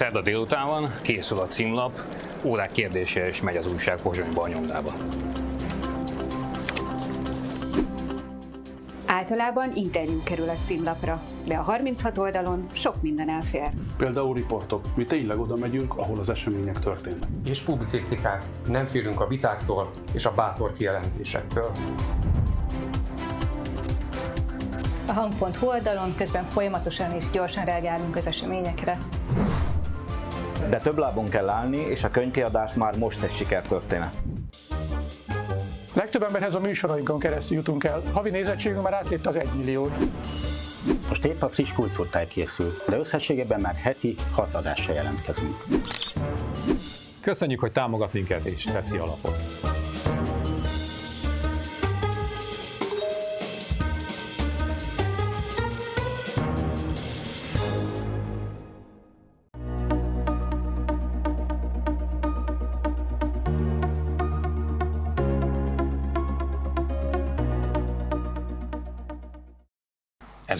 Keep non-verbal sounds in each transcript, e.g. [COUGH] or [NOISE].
Szerda délután van, készül a címlap, órák kérdése és megy az újság Pozsonyba a nyomdába. Általában interjú kerül a címlapra, de a 36 oldalon sok minden elfér. Például riportok. Mi tényleg oda megyünk, ahol az események történnek. És publicisztikák. Nem félünk a vitáktól és a bátor kijelentésektől. A hang.hu oldalon közben folyamatosan és gyorsan reagálunk az eseményekre. De több lábon kell állni, és a könyvkiadás már most egy sikertörténet. Legtöbb emberhez a műsorainkon keresztül jutunk el. Havi nézettségünk már átlépte az 1 milliót. Most épp a friss kultúrtáj készül, de összességében már heti hat adással jelentkezünk. Köszönjük, hogy támogat minket és veszi alapot.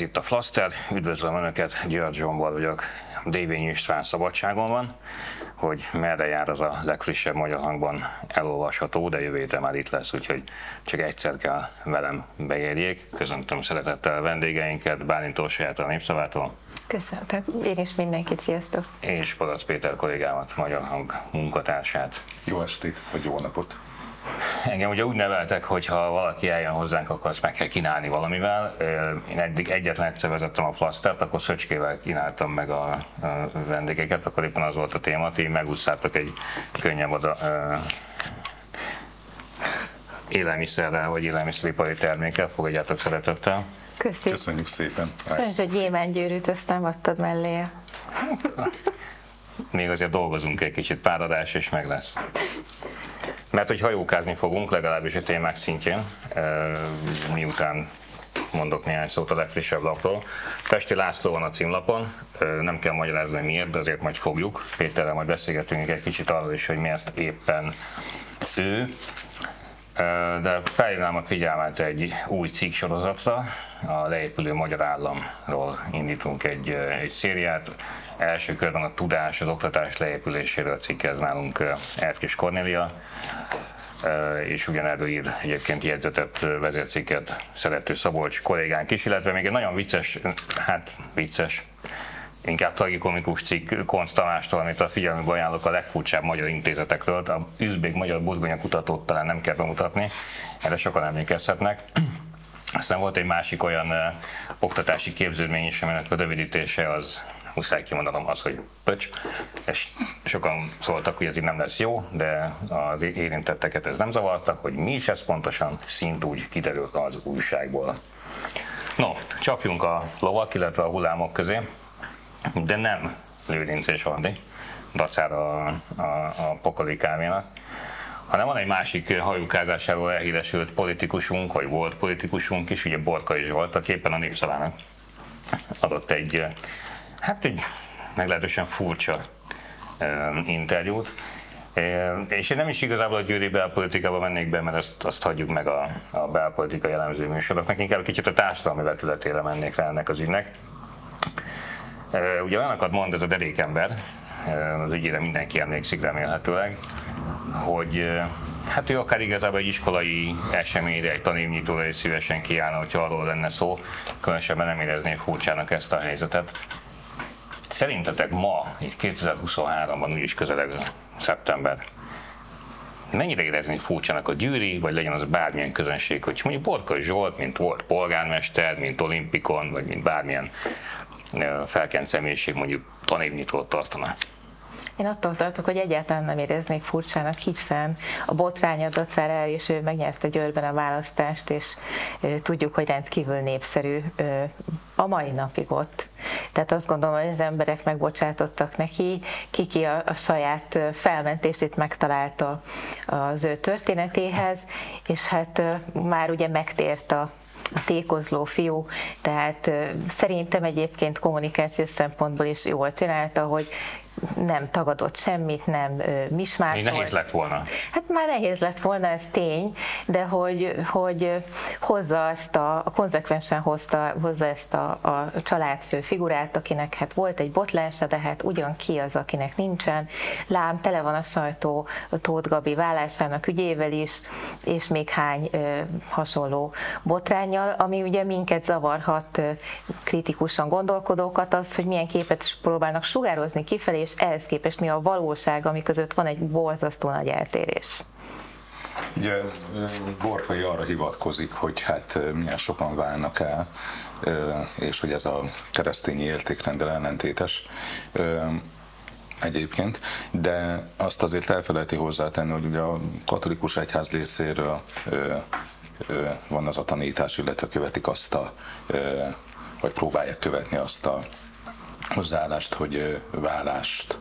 Ez itt a Flaster, üdvözlöm Önöket, György Zsombor vagyok. Dévény István szabadságon van, hogy merre jár az a legfrissebb magyar hangban elolvasható, de jövő héten már itt lesz, úgyhogy csak egyszer kell velem beérjék. Köszöntöm szeretettel a vendégeinket, Bálint Orsolyát a Népszavától. Köszönöm, tehát én is mindenkit, sziasztok! És Palac Péter kollégámat, Magyar Hang munkatársát. Jó estét, vagy jó napot! Engem ugye úgy neveltek, hogy ha valaki eljön hozzánk, akkor azt meg kell kínálni valamivel. Én eddig egyetlen egyszer vezettem a flasztert, akkor szöcskével kínáltam meg a, a vendégeket, akkor éppen az volt a téma, ti megúszszátok egy könnyebb oda, ö, élelmiszerrel vagy élelmiszeripari termékkel, fogadjátok szeretettel. Köszönjük. Köszönjük szépen. Sajnos, hogy gyémánygyűrűt azt nem adtad mellé. Még azért dolgozunk egy kicsit, pár adás és meg lesz. Mert hogy hajókázni fogunk, legalábbis a témák szintjén, miután mondok néhány szót a legfrissebb lapról. Pesti László van a címlapon, nem kell magyarázni miért, de azért majd fogjuk. Péterrel majd beszélgetünk egy kicsit arról is, hogy mi ezt éppen ő. De felhívnám a figyelmet egy új cikk sorozatra, a leépülő magyar államról indítunk egy, egy szériát. Első körben a tudás, az oktatás leépüléséről cikkez nálunk Erkis Kornélia, és ugyanerről ír egyébként jegyzetet, vezércikket szerető Szabolcs kollégánk is, illetve még egy nagyon vicces, hát vicces, inkább tragikomikus cikk Konc Tamástól, amit a figyelmükbe ajánlok a legfurcsább magyar intézetekről. A üzbék magyar burgonya kutatót talán nem kell bemutatni, erre sokan emlékezhetnek. Aztán volt egy másik olyan oktatási képződmény is, aminek a rövidítése az muszáj kimondanom az, hogy pöcs, és sokan szóltak, hogy ez így nem lesz jó, de az érintetteket ez nem zavarta, hogy mi is ez pontosan, szint úgy kiderült az újságból. No, csapjunk a lovak, illetve a hullámok közé, de nem Lőrinc és Andi, dacára a, a, a pokoli kávénak, hanem van egy másik hajókázásáról elhíresült politikusunk, vagy volt politikusunk is, ugye Borka is volt, aki éppen a Népszavának adott egy hát egy meglehetősen furcsa interjút. És én nem is igazából a győri belpolitikába mennék be, mert azt, azt hagyjuk meg a, a belpolitika jellemző műsoroknak, inkább kicsit a társadalmi vetületére mennék rá ennek az ügynek. Ugye olyanokat mond ez a derékember, az ügyére mindenki emlékszik remélhetőleg, hogy hát ő akár igazából egy iskolai eseményre, egy tanévnyitóra is szívesen kiállna, hogyha arról lenne szó, különösebben nem érezné furcsának ezt a helyzetet. Szerintetek ma, így 2023-ban úgyis közeleg szeptember, mennyire érezni furcsának a gyűri, vagy legyen az bármilyen közönség, hogy mondjuk Borka Zsolt, mint volt polgármester, mint olimpikon, vagy mint bármilyen felkent személyiség mondjuk tanévnyitót tartana. Én attól tartok, hogy egyáltalán nem éreznék furcsának, hiszen a botránya dacára és ő megnyerte Győrben a választást, és tudjuk, hogy rendkívül népszerű a mai napig ott. Tehát azt gondolom, hogy az emberek megbocsátottak neki, Kiki a, a saját felmentését megtalálta az ő történetéhez, és hát már ugye megtért a a tékozló fiú, tehát szerintem egyébként kommunikációs szempontból is jól csinálta, hogy nem tagadott semmit, nem mismásolt. Nehéz lett volna. Hát már nehéz lett volna, ez tény, de hogy, hogy hozza ezt a, a konzekvensen hozta, hozza ezt a, a családfő figurát, akinek hát volt egy botlása, de hát ugyan ki az, akinek nincsen. Lám, tele van a sajtó Tóth Gabi vállásának ügyével is, és még hány ö, hasonló botrányjal, ami ugye minket zavarhat ö, kritikusan gondolkodókat, az, hogy milyen képet próbálnak sugározni kifelé, és ehhez képest mi a valóság, ami között van egy borzasztó nagy eltérés. Ugye Borkai arra hivatkozik, hogy hát milyen sokan válnak el, és hogy ez a keresztény értékrendel ellentétes egyébként, de azt azért elfelejti hozzátenni, hogy ugye a katolikus egyház részéről van az a tanítás, illetve követik azt a, vagy próbálják követni azt a hozzáállást, hogy vállást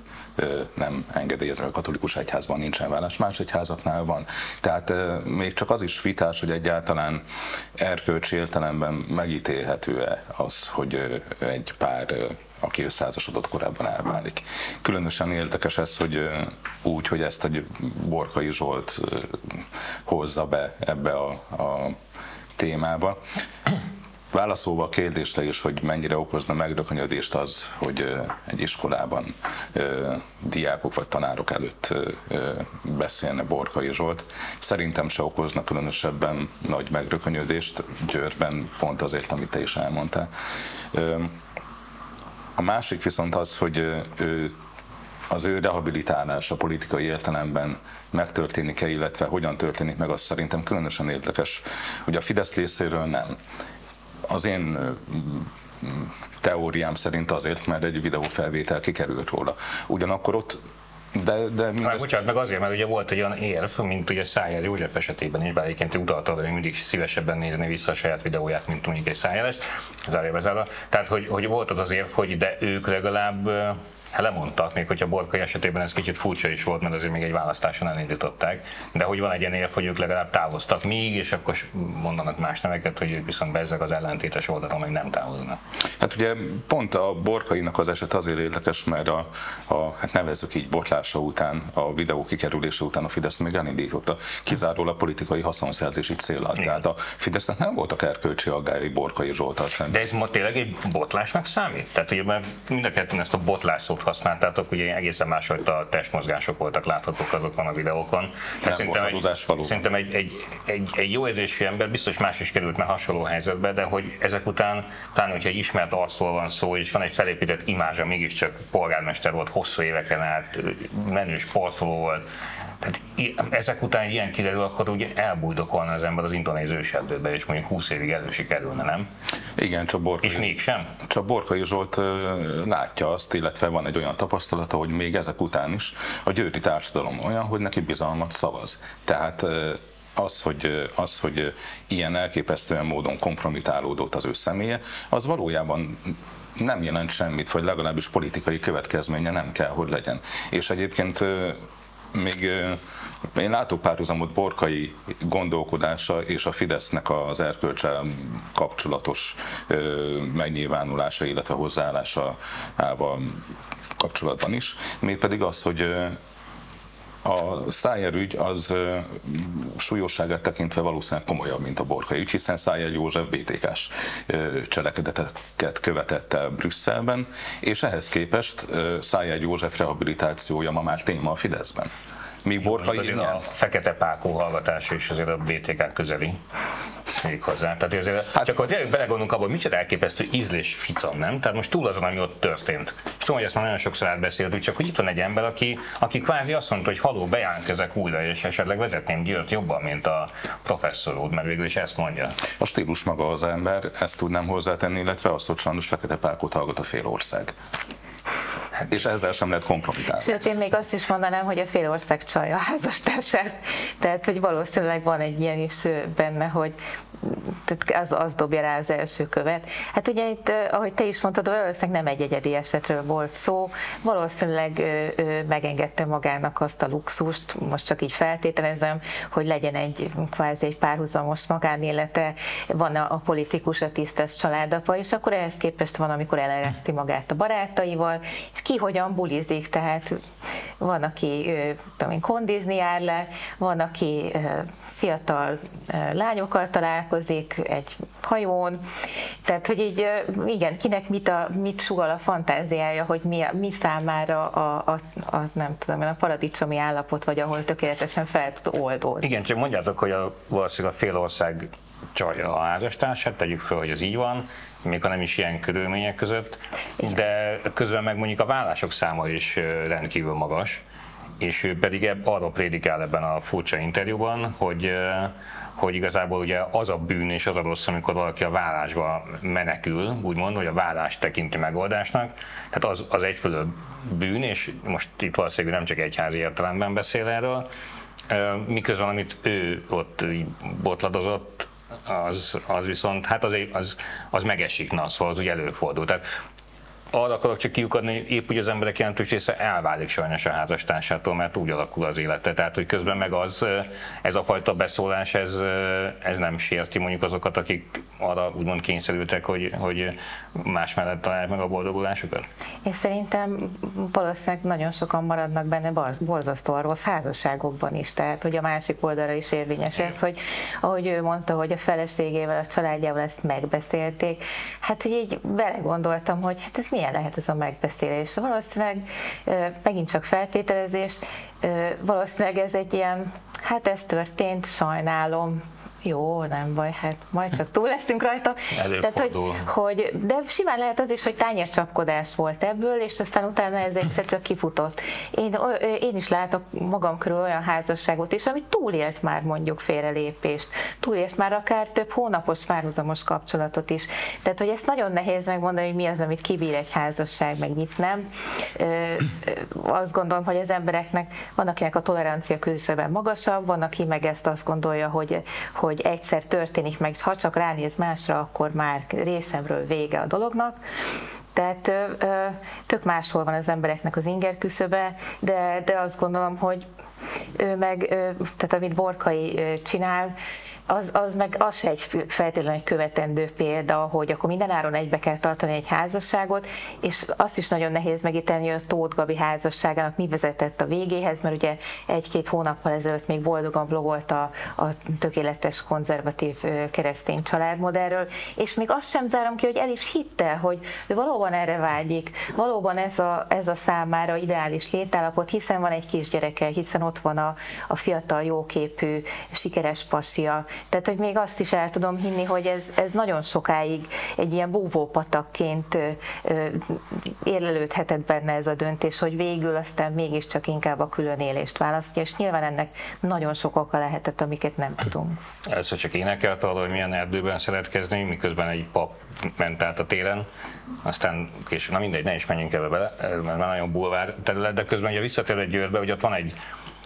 nem engedélyezve a katolikus egyházban nincsen vállás, más egyházaknál van. Tehát még csak az is vitás, hogy egyáltalán erkölcsi értelemben megítélhető-e az, hogy egy pár aki összeházasodott korábban elválik. Különösen érdekes ez, hogy úgy, hogy ezt egy Borkai Zsolt hozza be ebbe a, a témába. Válaszolva a kérdésre is, hogy mennyire okozna megrökönyödést az, hogy egy iskolában diákok vagy tanárok előtt beszélne Borkai Zsolt. Szerintem se okozna különösebben nagy megrökönyödést Győrben, pont azért, amit te is elmondtál. A másik viszont az, hogy ő az ő rehabilitálása politikai értelemben megtörténik-e, illetve hogyan történik meg, az szerintem különösen érdekes, hogy a Fidesz részéről nem. Az én teóriám szerint azért, mert egy videófelvétel kikerült róla. Ugyanakkor ott de, de mindezt... Már, bocsánat, meg azért, mert ugye volt egy olyan érv, mint ugye Szájer József esetében is, bár egyébként utalta, hogy mindig szívesebben nézni vissza a saját videóját, mint mondjuk egy Szájerest, zárja Tehát, hogy, hogy volt az az érv, hogy de ők legalább lemondtak, még hogyha Borkai esetében ez kicsit furcsa is volt, mert azért még egy választáson elindították, de hogy van egy ilyen érv, hogy ők legalább távoztak még, és akkor mondanak más neveket, hogy ők viszont bezzeg az ellentétes oldalon meg nem távoznak. Hát ugye pont a Borkainak az eset azért érdekes, mert a, a hát nevezzük így botlása után, a videó kikerülése után a Fidesz még elindította kizárólag politikai haszonszerzési célral. Tehát a Fidesznek nem voltak erkölcsi aggályai Borkai Zsoltal szemben. De ez ma tényleg egy botlásnak számít? Tehát ugye mert mind a ketten ezt a botlás szót használtátok, ugye egészen másfajta testmozgások voltak láthatók azokon a videókon. Tehát szerintem, egy, szerintem egy, egy, egy, egy, jó érzésű ember biztos más is került már hasonló helyzetbe, de hogy ezek után, pláne, hogyha egy ismert arcról van szó, és van egy felépített imázsa, mégiscsak polgármester volt hosszú éveken át, menő sportoló volt, tehát ezek után ilyen kiderül, akkor ugye elbújdokolna az ember az indonéz őserdőbe, és mondjuk 20 évig elősikerülne, nem? Igen, csak Borkai, és mégsem? Csak Borkai Zsolt látja azt, illetve van egy olyan tapasztalata, hogy még ezek után is a győri társadalom olyan, hogy neki bizalmat szavaz. Tehát az, hogy, az, hogy ilyen elképesztően módon kompromitálódott az ő személye, az valójában nem jelent semmit, vagy legalábbis politikai következménye nem kell, hogy legyen. És egyébként még én látok párhuzamot Borkai gondolkodása és a Fidesznek az erkölcsel kapcsolatos megnyilvánulása, illetve hozzáállásával kapcsolatban is, mégpedig az, hogy a Szájer ügy az súlyosságát tekintve valószínűleg komolyabb, mint a Borkai ügy, hiszen Szájer József BTK-s cselekedeteket követett el Brüsszelben, és ehhez képest Szájer József rehabilitációja ma már téma a Fideszben. Míg Borkai azért a fekete pákó hallgatása is azért a BTK közeli még hozzá. Tehát azért, hát, csak hogy tényleg belegondolunk abban, hogy micsoda elképesztő ízlés ficam, nem? Tehát most túl azon, ami ott történt. És tudom, hogy ezt már nagyon sokszor átbeszéltük, csak hogy itt van egy ember, aki, aki kvázi azt mondta, hogy haló, bejelentkezek újra, és esetleg vezetném Győrt jobban, mint a professzor úr, mert végül is ezt mondja. A stílus maga az ember, ezt tudnám hozzátenni, illetve azt, hogy sajnos fekete pákot hallgat a fél ország. Hát, és ezzel sem lehet kompromitálni. Sőt, én még azt is mondanám, hogy a fél ország csalja a házastársát. Tehát, hogy valószínűleg van egy ilyen is benne, hogy tehát az, az dobja rá az első követ. Hát ugye itt, ahogy te is mondtad, valószínűleg nem egy egyedi esetről volt szó, valószínűleg ö, ö, megengedte magának azt a luxust, most csak így feltételezem, hogy legyen egy kvázi egy párhuzamos magánélete, van a, a politikus, a tisztes családapa, és akkor ehhez képest van, amikor elereszti magát a barátaival, és ki hogyan bulizik, tehát van, aki tudom én, kondizni jár le, van, aki fiatal lányokkal találkozik egy hajón, tehát hogy így igen, kinek mit, a, mit sugal a fantáziája, hogy mi, mi számára a, a, a, nem tudom, a paradicsomi állapot, vagy ahol tökéletesen fel tud oldódni. Igen, csak mondjátok, hogy a, valószínűleg a fél ország csalja a házastársát, tegyük fel, hogy ez így van, még ha nem is ilyen körülmények között, de közben meg mondjuk a vállások száma is rendkívül magas, és ő pedig ebb, arról prédikál ebben a furcsa interjúban, hogy hogy igazából ugye az a bűn és az a rossz, amikor valaki a vállásba menekül, úgymond, hogy a vállás tekinti megoldásnak, tehát az, az egyfelől bűn, és most itt valószínűleg nem csak egyházi értelemben beszél erről, miközben amit ő ott botladozott, az, az viszont, hát az, az, az megesik, na, szóval az úgy előfordul. Tehát arra akarok csak kiukadni, hogy épp úgy az emberek jelentős része elválik sajnos a házastársától, mert úgy alakul az élete. Tehát, hogy közben meg az, ez a fajta beszólás, ez, ez nem sérti mondjuk azokat, akik arra úgymond kényszerültek, hogy, hogy más mellett találják meg a boldogulásukat? Én szerintem valószínűleg nagyon sokan maradnak benne borzasztóan rossz házasságokban is, tehát hogy a másik oldalra is érvényes ez, hogy ahogy ő mondta, hogy a feleségével, a családjával ezt megbeszélték, hát hogy így belegondoltam, hogy hát ez milyen lehet ez a megbeszélés. Valószínűleg megint csak feltételezés, valószínűleg ez egy ilyen, hát ez történt, sajnálom, jó, nem baj, hát majd csak túl leszünk rajta. Tehát, hogy, hogy, de simán lehet az is, hogy tányércsapkodás volt ebből, és aztán utána ez egyszer csak kifutott. Én, én is látok magam körül olyan házasságot is, ami túlélt már mondjuk félrelépést, túlélt már akár több hónapos párhuzamos kapcsolatot is. Tehát, hogy ezt nagyon nehéz megmondani, hogy mi az, amit kibír egy házasság, meg mit nem. Azt gondolom, hogy az embereknek van, akinek a tolerancia küszöben magasabb, van, aki meg ezt azt gondolja, hogy, hogy hogy egyszer történik meg, ha csak ránéz másra, akkor már részemről vége a dolognak. Tehát tök máshol van az embereknek az inger küszöbe, de, de azt gondolom, hogy ő meg, tehát amit Borkai csinál, az, az meg az se egy feltétlenül követendő példa, hogy akkor mindenáron egybe kell tartani egy házasságot, és azt is nagyon nehéz megítélni, hogy a Tóth Gabi házasságának mi vezetett a végéhez, mert ugye egy-két hónappal ezelőtt még boldogan blogolt a, a tökéletes konzervatív keresztény családmodellről, és még azt sem zárom ki, hogy el is hitte, hogy ő valóban erre vágyik, valóban ez a, ez a számára ideális létállapot, hiszen van egy kisgyereke, hiszen ott van a, a fiatal, jóképű, sikeres pasia, tehát, hogy még azt is el tudom hinni, hogy ez, ez nagyon sokáig egy ilyen búvópatakként érlelődhetett benne ez a döntés, hogy végül aztán mégiscsak inkább a külön élést választja, és nyilván ennek nagyon sok oka lehetett, amiket nem tudunk. Először csak énekelt arra, hogy milyen erdőben szeretkezni, miközben egy pap ment át a téren, aztán később, na mindegy, ne is menjünk ebbe bele, mert már nagyon bulvár terület, de közben ugye visszatér egy Győrbe, hogy ott van egy,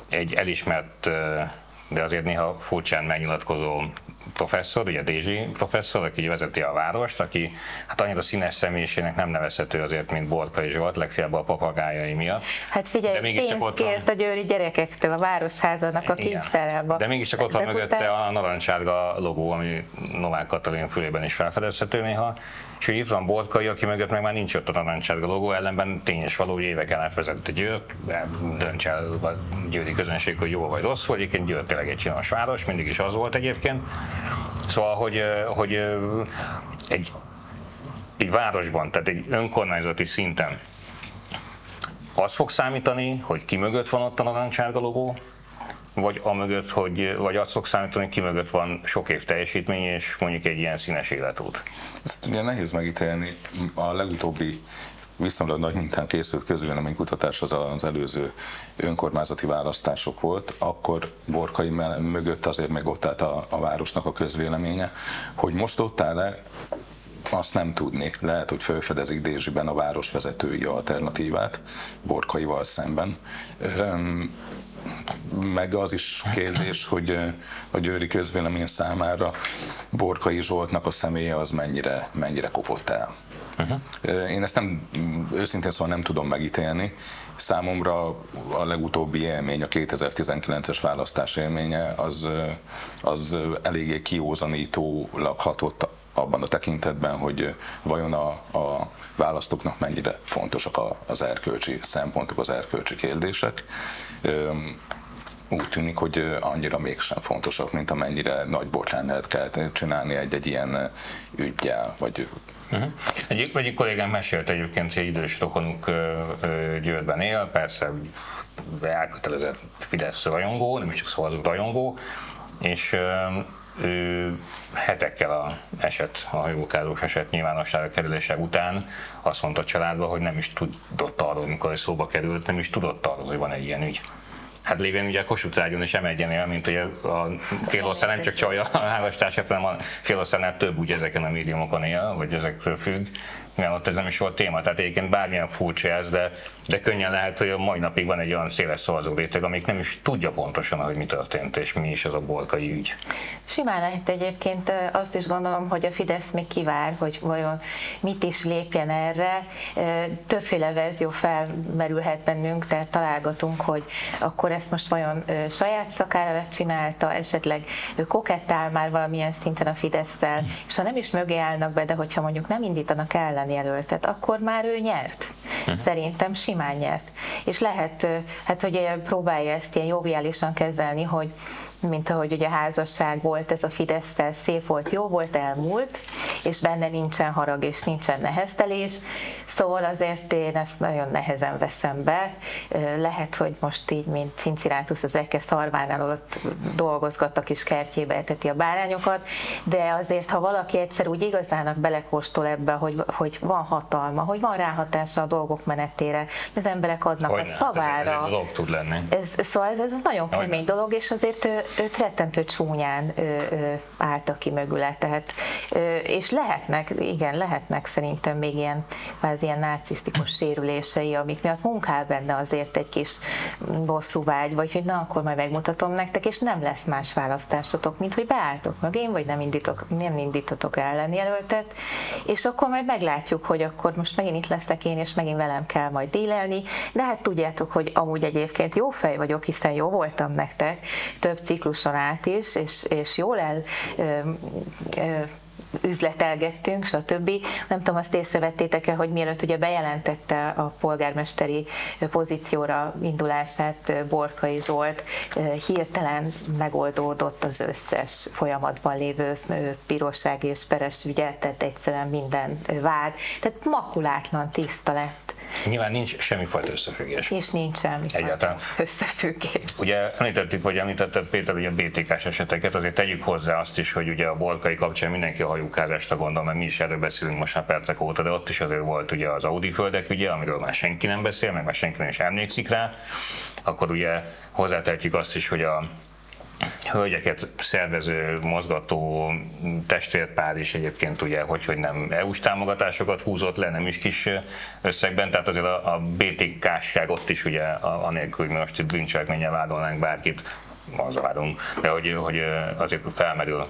egy elismert de azért néha furcsán megnyilatkozó professzor, ugye Dézsi professzor, aki vezeti a várost, aki hát annyira színes személyiségnek nem nevezhető azért, mint Borka és volt, legfeljebb a papagájai miatt. Hát figyelj, de pénzt ott kért van... a győri gyerekektől a városházának a kincszerelba. De mégiscsak ott van mögötte után... a narancsárga logó, ami Novák Katalin fülében is felfedezhető néha, és hogy itt van Borkai, aki mögött meg már nincs ott a narancsárga logó, ellenben tényes való, hogy éveken át vezette Győrt, de dönts el a győri közönség, hogy jó vagy rossz, vagy egyébként Győr tényleg egy csinos város, mindig is az volt egyébként. Szóval, hogy, hogy egy, egy városban, tehát egy önkormányzati szinten az fog számítani, hogy ki mögött van ott a narancsárga logó, vagy amögött, hogy, vagy azt fog számítani, ki mögött van sok év teljesítmény, és mondjuk egy ilyen színes életút. Ezt ugye nehéz megítélni. A legutóbbi viszonylag nagy mintán készült közvéleménykutatás az az előző önkormányzati választások volt, akkor Borkai mögött azért meg ott állt a, a városnak a közvéleménye, hogy most ott áll-e, azt nem tudni. Lehet, hogy felfedezik Dézsiben a városvezetői alternatívát Borkaival szemben meg az is kérdés, hogy a győri közvélemény számára Borkai Zsoltnak a személye az mennyire, mennyire kopott el. Uh-huh. Én ezt nem, őszintén szóval nem tudom megítélni. Számomra a legutóbbi élmény, a 2019-es választás élménye, az, az eléggé kiózanítólag hatott abban a tekintetben, hogy vajon a, a választóknak mennyire fontosak az erkölcsi szempontok, az erkölcsi kérdések. Úgy tűnik, hogy annyira mégsem fontosak, mint amennyire nagy botrán lehet kell csinálni egy-egy ilyen ügyjel, vagy Uh-huh. Egyik, egyik kollégám mesélt egyébként, hogy idős rokonuk Győrben él, persze elkötelezett Fidesz rajongó, nem is csak szavazó rajongó, és ő hetekkel a eset, a hajókázós eset nyilvánosságra kerülése után azt mondta a családba, hogy nem is tudott arról, mikor szóba került, nem is tudott arról, hogy van egy ilyen ügy. Hát lévén ugye a Kossuth rágyon is el, mint hogy a félország nem csak csalja a házastársát, hanem a félországnál több úgy ezeken a médiumokon él, vagy ezekről függ, mivel ott ez nem is volt téma. Tehát egyébként bármilyen furcsa ez, de, de könnyen lehet, hogy a mai napig van egy olyan széles szavazó réteg, amik nem is tudja pontosan, hogy mi történt, és mi is az a bolkai ügy. Simán lehet egyébként azt is gondolom, hogy a Fidesz még kivár, hogy vajon mit is lépjen erre. Többféle verzió felmerülhet bennünk, tehát találgatunk, hogy akkor ezt most vajon saját szakára csinálta, esetleg ő kokettál már valamilyen szinten a Fidesz-szel, és ha nem is mögé állnak be, de hogyha mondjuk nem indítanak ellen jelöltet, akkor már ő nyert. Uh-huh. Szerintem simán nyert. És lehet, hát hogy próbálja ezt ilyen joviálisan kezelni, hogy mint ahogy ugye házasság volt, ez a fidesz szép volt, jó volt, elmúlt, és benne nincsen harag és nincsen neheztelés, szóval azért én ezt nagyon nehezen veszem be. Lehet, hogy most így, mint Cincinátus az Eke szarvánál ott dolgozgat a kis kertjébe, eteti a bárányokat, de azért, ha valaki egyszer úgy igazának belekóstol ebbe, hogy, hogy van hatalma, hogy van ráhatása a dolgok menetére, az emberek adnak hogy a szavára. Ez, ez egy dolog tud lenni. Ez, szóval ez, ez nagyon kemény dolog, és azért őt rettentő csúnyán ö, ö, álltak ki mögüle. Tehát, ö, és lehetnek, igen, lehetnek szerintem még ilyen, kvázi ilyen narcisztikus sérülései, amik miatt munkál benne azért egy kis vágy, vagy hogy na, akkor majd megmutatom nektek, és nem lesz más választásotok, mint hogy beálltok én, vagy nem, indítok, nem indítotok ellenjelöltet, és akkor majd meglátjuk, hogy akkor most megint itt leszek én, és megint velem kell majd dílelni, de hát tudjátok, hogy amúgy egyébként jó fej vagyok, hiszen jó voltam nektek több cikluson át is, és, és jól el ö, ö, üzletelgettünk, stb. Nem tudom, azt észrevettétek-e, hogy mielőtt ugye bejelentette a polgármesteri pozícióra indulását Borkai Zsolt, hirtelen megoldódott az összes folyamatban lévő bíróság és peres ügyet, tehát egyszerűen minden vád. Tehát makulátlan, tiszta lett Nyilván nincs semmifajta összefüggés. És nincs semmi Egyáltalán. összefüggés. Ugye említettük, vagy említette Péter ugye a BTK-s eseteket, azért tegyük hozzá azt is, hogy ugye a bolkai kapcsán mindenki a hajókázásra gondol, mert mi is erről beszélünk most már percek óta, de ott is azért volt ugye az Audi földek ügye, amiről már senki nem beszél, meg már senki nem is emlékszik rá. Akkor ugye hozzátehetjük azt is, hogy a hölgyeket szervező, mozgató testvérpár is egyébként ugye, hogy, hogy nem EU-s támogatásokat húzott le, nem is kis összegben, tehát azért a, a BTK-ság ott is ugye, anélkül, hogy most itt bűncselekménnyel vádolnánk bárkit, az vádunk, de hogy, hogy azért felmerül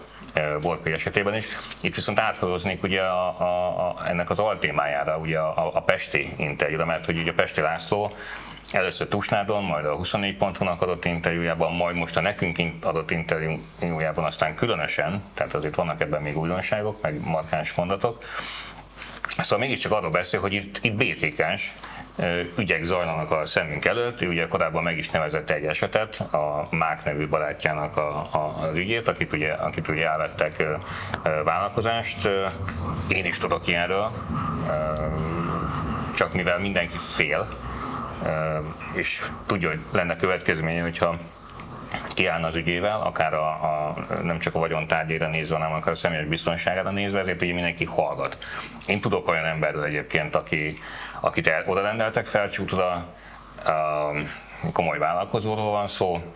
Borkai esetében is. Itt viszont áthoznék ugye a, a, a, ennek az altémájára ugye a, a Pesti interjúra, mert hogy ugye a Pesti László Először Tusnádon, majd a 24 pontúnak adott interjújában, majd most a nekünk adott interjújában aztán különösen, tehát azért vannak ebben még újdonságok, meg markáns mondatok. Szóval mégiscsak arról beszél, hogy itt, itt BTK-s ügyek zajlanak a szemünk előtt. Ő ugye korábban meg is nevezett egy esetet, a Mák nevű barátjának a, a, az ügyét, akit ugye, akit ugye elvettek vállalkozást. Én is tudok ilyenről, csak mivel mindenki fél, és tudja, hogy lenne következménye, hogyha kiállna az ügyével, akár a, a, nem csak a vagyontárgyére nézve, hanem akár a személyes biztonságára nézve, ezért ugye mindenki hallgat. Én tudok olyan emberről egyébként, aki, akit el, oda rendeltek felcsútra, komoly vállalkozóról van szó,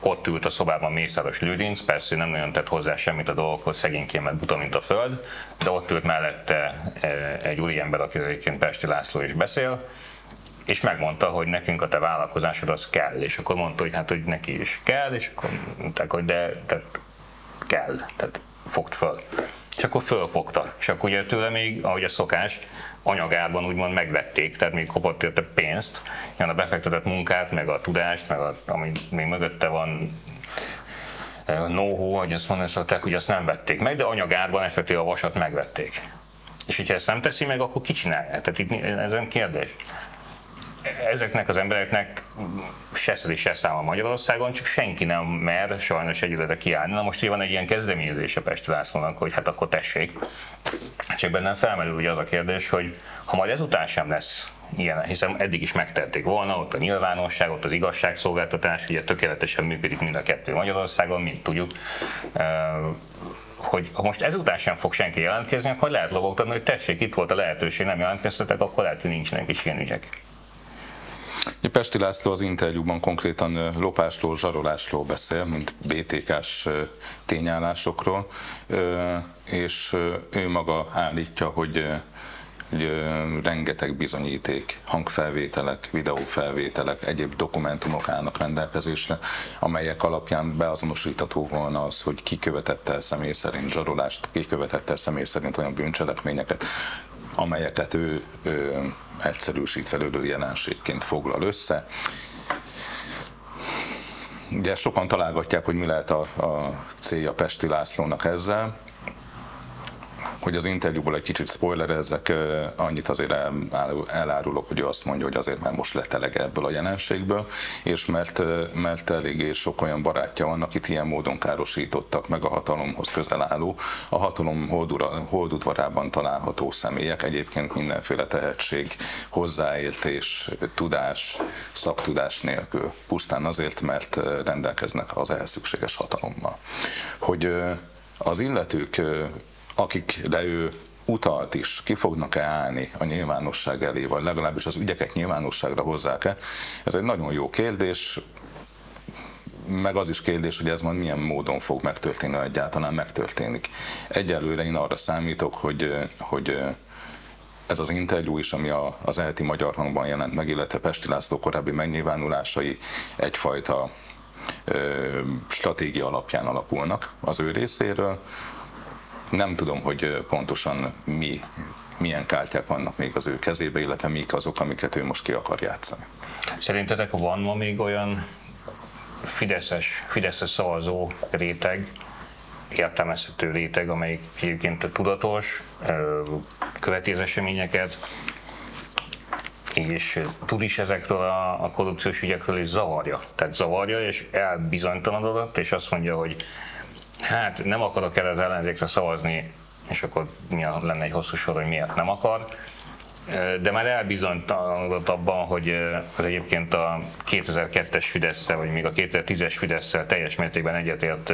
ott ült a szobában Mészáros Lődinc, persze nem nagyon tett hozzá semmit a dolgokhoz, szegényként mert buta, mint a föld, de ott ült mellette egy úriember, aki egyébként Pesti László is beszél, és megmondta, hogy nekünk a te vállalkozásod az kell, és akkor mondta, hogy hát, hogy neki is kell, és akkor mondták, hogy de tehát kell, tehát fogd föl. És akkor fölfogta. És akkor ugye tőle még, ahogy a szokás, anyagárban úgymond megvették, tehát még kopott érte pénzt, ilyen a befektetett munkát, meg a tudást, meg a, ami még mögötte van, know hogy azt mondták, hogy azt nem vették meg, de anyagárban effektíve a vasat megvették. És hogyha ezt nem teszi meg, akkor ki csinálja? Tehát itt ez nem kérdés. Ezeknek az embereknek se szedi, se száma Magyarországon, csak senki nem mer sajnos együletre kiállni. Na most ugye van egy ilyen kezdeményezés a Pesti Lászlónak, hogy hát akkor tessék. Csak bennem felmerül ugye az a kérdés, hogy ha majd ezután sem lesz ilyen, hiszen eddig is megtették volna, ott a nyilvánosság, ott az igazságszolgáltatás, ugye tökéletesen működik mind a kettő Magyarországon, mint tudjuk, hogy ha most ezután sem fog senki jelentkezni, akkor lehet lobogtatni, hogy tessék, itt volt a lehetőség, nem jelentkeztetek, akkor lehet, hogy nincsenek is ilyen ügyek. Pesti László az interjúban konkrétan lopásról, zsarolásról beszél, mint BTK-s tényállásokról, és ő maga állítja, hogy hogy rengeteg bizonyíték, hangfelvételek, videófelvételek, egyéb dokumentumok állnak rendelkezésre, amelyek alapján beazonosítható volna az, hogy ki követette el személy szerint zsarolást, ki követette el személy szerint olyan bűncselekményeket, amelyeket ő, ő egyszerűsít felülő jelenségként foglal össze. Ugye sokan találgatják, hogy mi lehet a, a célja Pesti Lászlónak ezzel hogy az interjúból egy kicsit spoilerezzek, annyit azért elárulok, hogy ő azt mondja, hogy azért már most lett elege ebből a jelenségből, és mert, mert eléggé sok olyan barátja van, akit ilyen módon károsítottak meg a hatalomhoz közel álló, a hatalom holdudvarában található személyek, egyébként mindenféle tehetség, hozzáértés, tudás, szaktudás nélkül, pusztán azért, mert rendelkeznek az ehhez szükséges hatalommal. Hogy az illetők akikre ő utalt is, ki fognak-e állni a nyilvánosság elé, vagy legalábbis az ügyeket nyilvánosságra hozzák-e, ez egy nagyon jó kérdés, meg az is kérdés, hogy ez majd milyen módon fog megtörténni, egyáltalán megtörténik. Egyelőre én arra számítok, hogy, hogy ez az interjú is, ami az elti magyar hangban jelent meg, illetve Pesti László korábbi megnyilvánulásai egyfajta ö, stratégia alapján alapulnak az ő részéről. Nem tudom, hogy pontosan mi, milyen kártyák vannak még az ő kezébe, illetve mik azok, amiket ő most ki akar játszani. Szerintetek van ma még olyan fideszes, fideszes szavazó réteg, értelmezhető réteg, amelyik egyébként tudatos, követi az eseményeket, és tud is ezekről a, a korrupciós ügyekről, és zavarja. Tehát zavarja, és elbizonytalanodott, és azt mondja, hogy hát nem akarok el az ellenzékre szavazni, és akkor mi lenne egy hosszú sor, hogy miért nem akar, de már elbizonytalanodott abban, hogy az egyébként a 2002-es fidesz vagy még a 2010-es fidesz teljes mértékben egyetért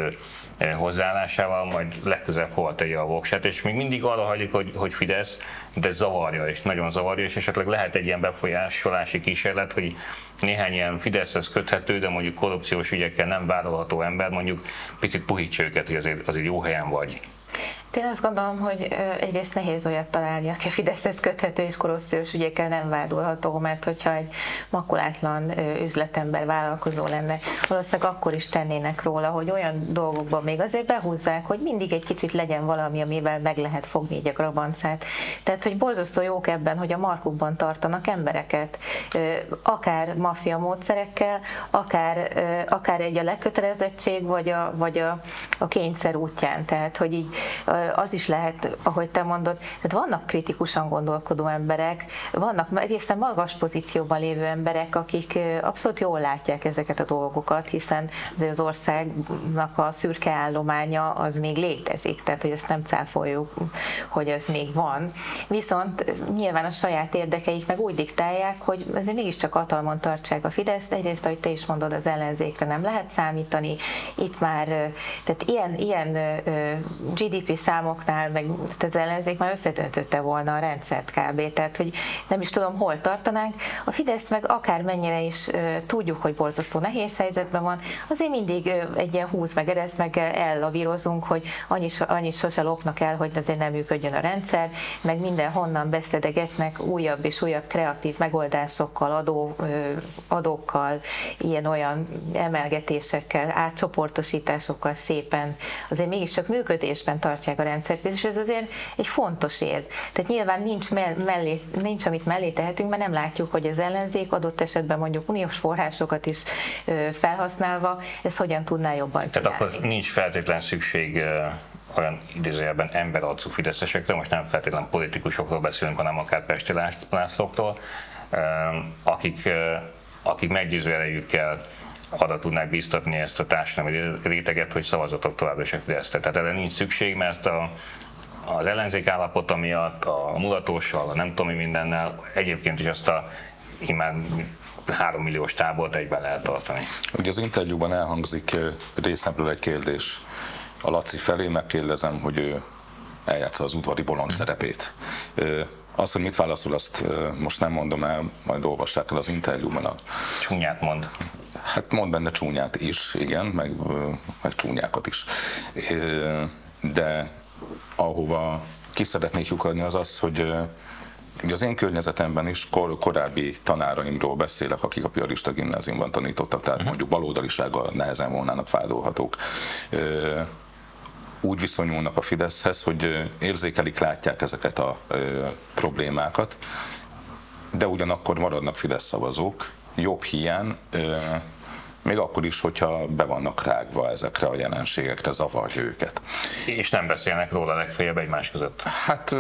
hozzáállásával, majd legközelebb hova tegye a voksát, és még mindig arra hagyjuk, hogy, hogy Fidesz, de zavarja, és nagyon zavarja, és esetleg lehet egy ilyen befolyásolási kísérlet, hogy néhány ilyen Fideszhez köthető, de mondjuk korrupciós ügyekkel nem vállalható ember mondjuk picit puhítsa őket, hogy azért, azért jó helyen vagy. Én azt gondolom, hogy egyrészt nehéz olyat találni, aki a Fideszhez köthető és korrupciós ügyekkel nem vádolható, mert hogyha egy makulátlan üzletember, vállalkozó lenne, valószínűleg akkor is tennének róla, hogy olyan dolgokban még azért behúzzák, hogy mindig egy kicsit legyen valami, amivel meg lehet fogni egy a grabancát. Tehát, hogy borzasztó jók ebben, hogy a markukban tartanak embereket, akár maffia módszerekkel, akár, akár egy a lekötelezettség, vagy a, vagy a, a kényszer útján. Tehát, hogy így az is lehet, ahogy te mondod, tehát vannak kritikusan gondolkodó emberek, vannak egészen magas pozícióban lévő emberek, akik abszolút jól látják ezeket a dolgokat, hiszen az országnak a szürke állománya az még létezik, tehát hogy ezt nem cáfoljuk, hogy ez még van. Viszont nyilván a saját érdekeik meg úgy diktálják, hogy azért mégiscsak hatalmon tartsák a Fideszt. Egyrészt, ahogy te is mondod, az ellenzékre nem lehet számítani. Itt már, tehát ilyen, ilyen GDP számoknál, meg az ellenzék már összetöntötte volna a rendszert kb. Tehát, hogy nem is tudom, hol tartanánk. A Fidesz meg akár mennyire is tudjuk, hogy borzasztó nehéz helyzetben van, azért mindig egy ilyen húz meg erez meg ellavírozunk, hogy annyit, annyit sose lopnak el, hogy azért nem működjön a rendszer, meg minden honnan beszedegetnek újabb és újabb kreatív megoldásokkal, adó, adókkal, ilyen-olyan emelgetésekkel, átcsoportosításokkal szépen azért mégiscsak működésben tartják a rendszert, és ez azért egy fontos érv. Tehát nyilván nincs, mellé, nincs amit mellé tehetünk, mert nem látjuk, hogy az ellenzék adott esetben mondjuk uniós forrásokat is felhasználva, ez hogyan tudná jobban csinálni. Tehát akkor nincs feltétlen szükség olyan idézőjelben emberarcú fideszesekre, most nem feltétlenül politikusokról beszélünk, hanem akár Pesti Lászlóktól, akik, akik meggyőző erejükkel arra tudnák biztatni ezt a társadalmi réteget, hogy szavazatok továbbra is a Fideszre. Tehát erre nincs szükség, mert a, az ellenzék állapota miatt, a mulatóssal, a nem tudom mi mindennel, egyébként is azt a imán három milliós tábort egyben lehet tartani. Ugye az interjúban elhangzik részemről egy kérdés. A Laci felé megkérdezem, hogy ő eljátsza az udvari bolond szerepét. Azt, hogy mit válaszol, azt most nem mondom el, majd olvassák el az interjúban. A... Csúnyát mond. Hát mond benne csúnyát is, igen, meg, meg csúnyákat is. De ahova ki szeretnék lyukadni az az, hogy Ugye az én környezetemben is kor, korábbi tanáraimról beszélek, akik a piarista gimnáziumban tanítottak, tehát uh-huh. mondjuk baloldalisággal nehezen volnának fádolhatók úgy viszonyulnak a Fideszhez, hogy érzékelik, látják ezeket a problémákat, de ugyanakkor maradnak Fidesz szavazók, jobb hiány, még akkor is, hogyha be vannak rágva ezekre a jelenségekre, zavarja őket. És nem beszélnek róla legfeljebb egymás között? Hát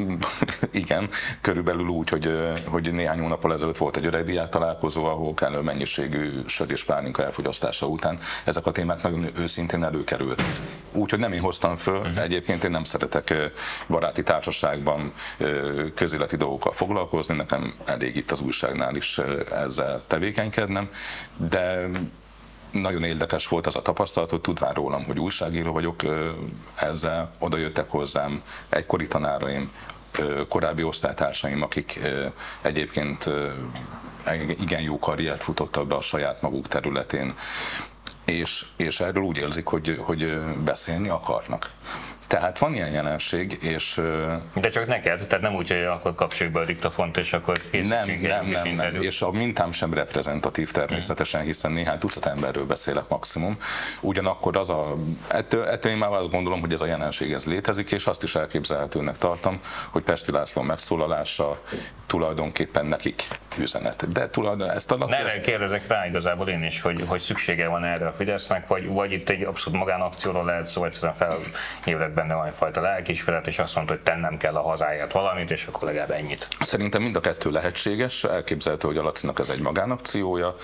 [LAUGHS] igen, körülbelül úgy, hogy, hogy néhány hónappal ezelőtt volt egy öregdiák találkozó, ahol kellő mennyiségű sör és pálinka elfogyasztása után ezek a témák nagyon őszintén előkerült. Úgyhogy nem én hoztam föl, uh-huh. egyébként én nem szeretek baráti társaságban közéleti dolgokkal foglalkozni, nekem elég itt az újságnál is ezzel tevékenykednem, de nagyon érdekes volt az a tapasztalat, hogy tudván rólam, hogy újságíró vagyok, ezzel oda jöttek hozzám egykori tanáraim, korábbi osztálytársaim, akik egyébként igen jó karriert futottak be a saját maguk területén, és, és erről úgy érzik, hogy, hogy beszélni akarnak. Tehát van ilyen jelenség, és... De csak neked, tehát nem úgy, hogy akkor kapcsoljuk be a diktafont, és akkor készítsünk nem, nem, nem, nem, és a mintám sem reprezentatív természetesen, hiszen néhány tucat emberről beszélek maximum. Ugyanakkor az a, ettől, ettől én már azt gondolom, hogy ez a jelenség ez létezik, és azt is elképzelhetőnek tartom, hogy Pesti László megszólalása tulajdonképpen nekik üzenet. De tulajdonképpen ezt a Laci... Ne ezt... kérdezek rá igazából én is, hogy, hogy szüksége van erre a Fidesznek, vagy, vagy itt egy abszolút magánakcióról lehet szó, egyszerűen felébredt benne van egyfajta lelkiismeret, és azt mondta, hogy tennem kell a hazáját valamit, és akkor legalább ennyit. Szerintem mind a kettő lehetséges, elképzelhető, hogy a Lacinak ez egy magánakciója,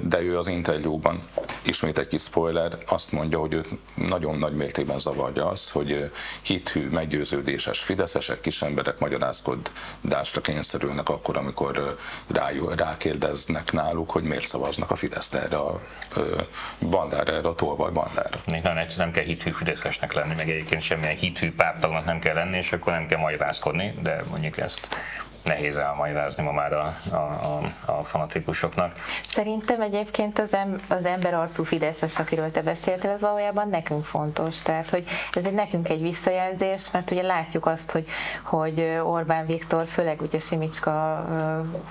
de ő az interjúban, ismét egy kis spoiler, azt mondja, hogy ő nagyon nagy mértékben zavarja az, hogy hithű, meggyőződéses fideszesek, kis emberek magyarázkodásra kényszerülnek akkor, amikor rá, rákérdeznek náluk, hogy miért szavaznak a Fidesz erre a bandára, erre a tolvaj bandára. Még nagyon egyszerűen nem kell hithű fideszesnek lenni, meg egyébként egyébként semmilyen hithű pártagnak nem kell lenni, és akkor nem kell magyarázkodni, de mondjuk ezt nehéz elmagyarázni ma már a, a, a, a fanatikusoknak. Szerintem egyébként az, em, az arcú Fideszes, akiről te beszéltél, az valójában nekünk fontos. Tehát, hogy ez egy nekünk egy visszajelzés, mert ugye látjuk azt, hogy, hogy Orbán Viktor, főleg ugye Simicska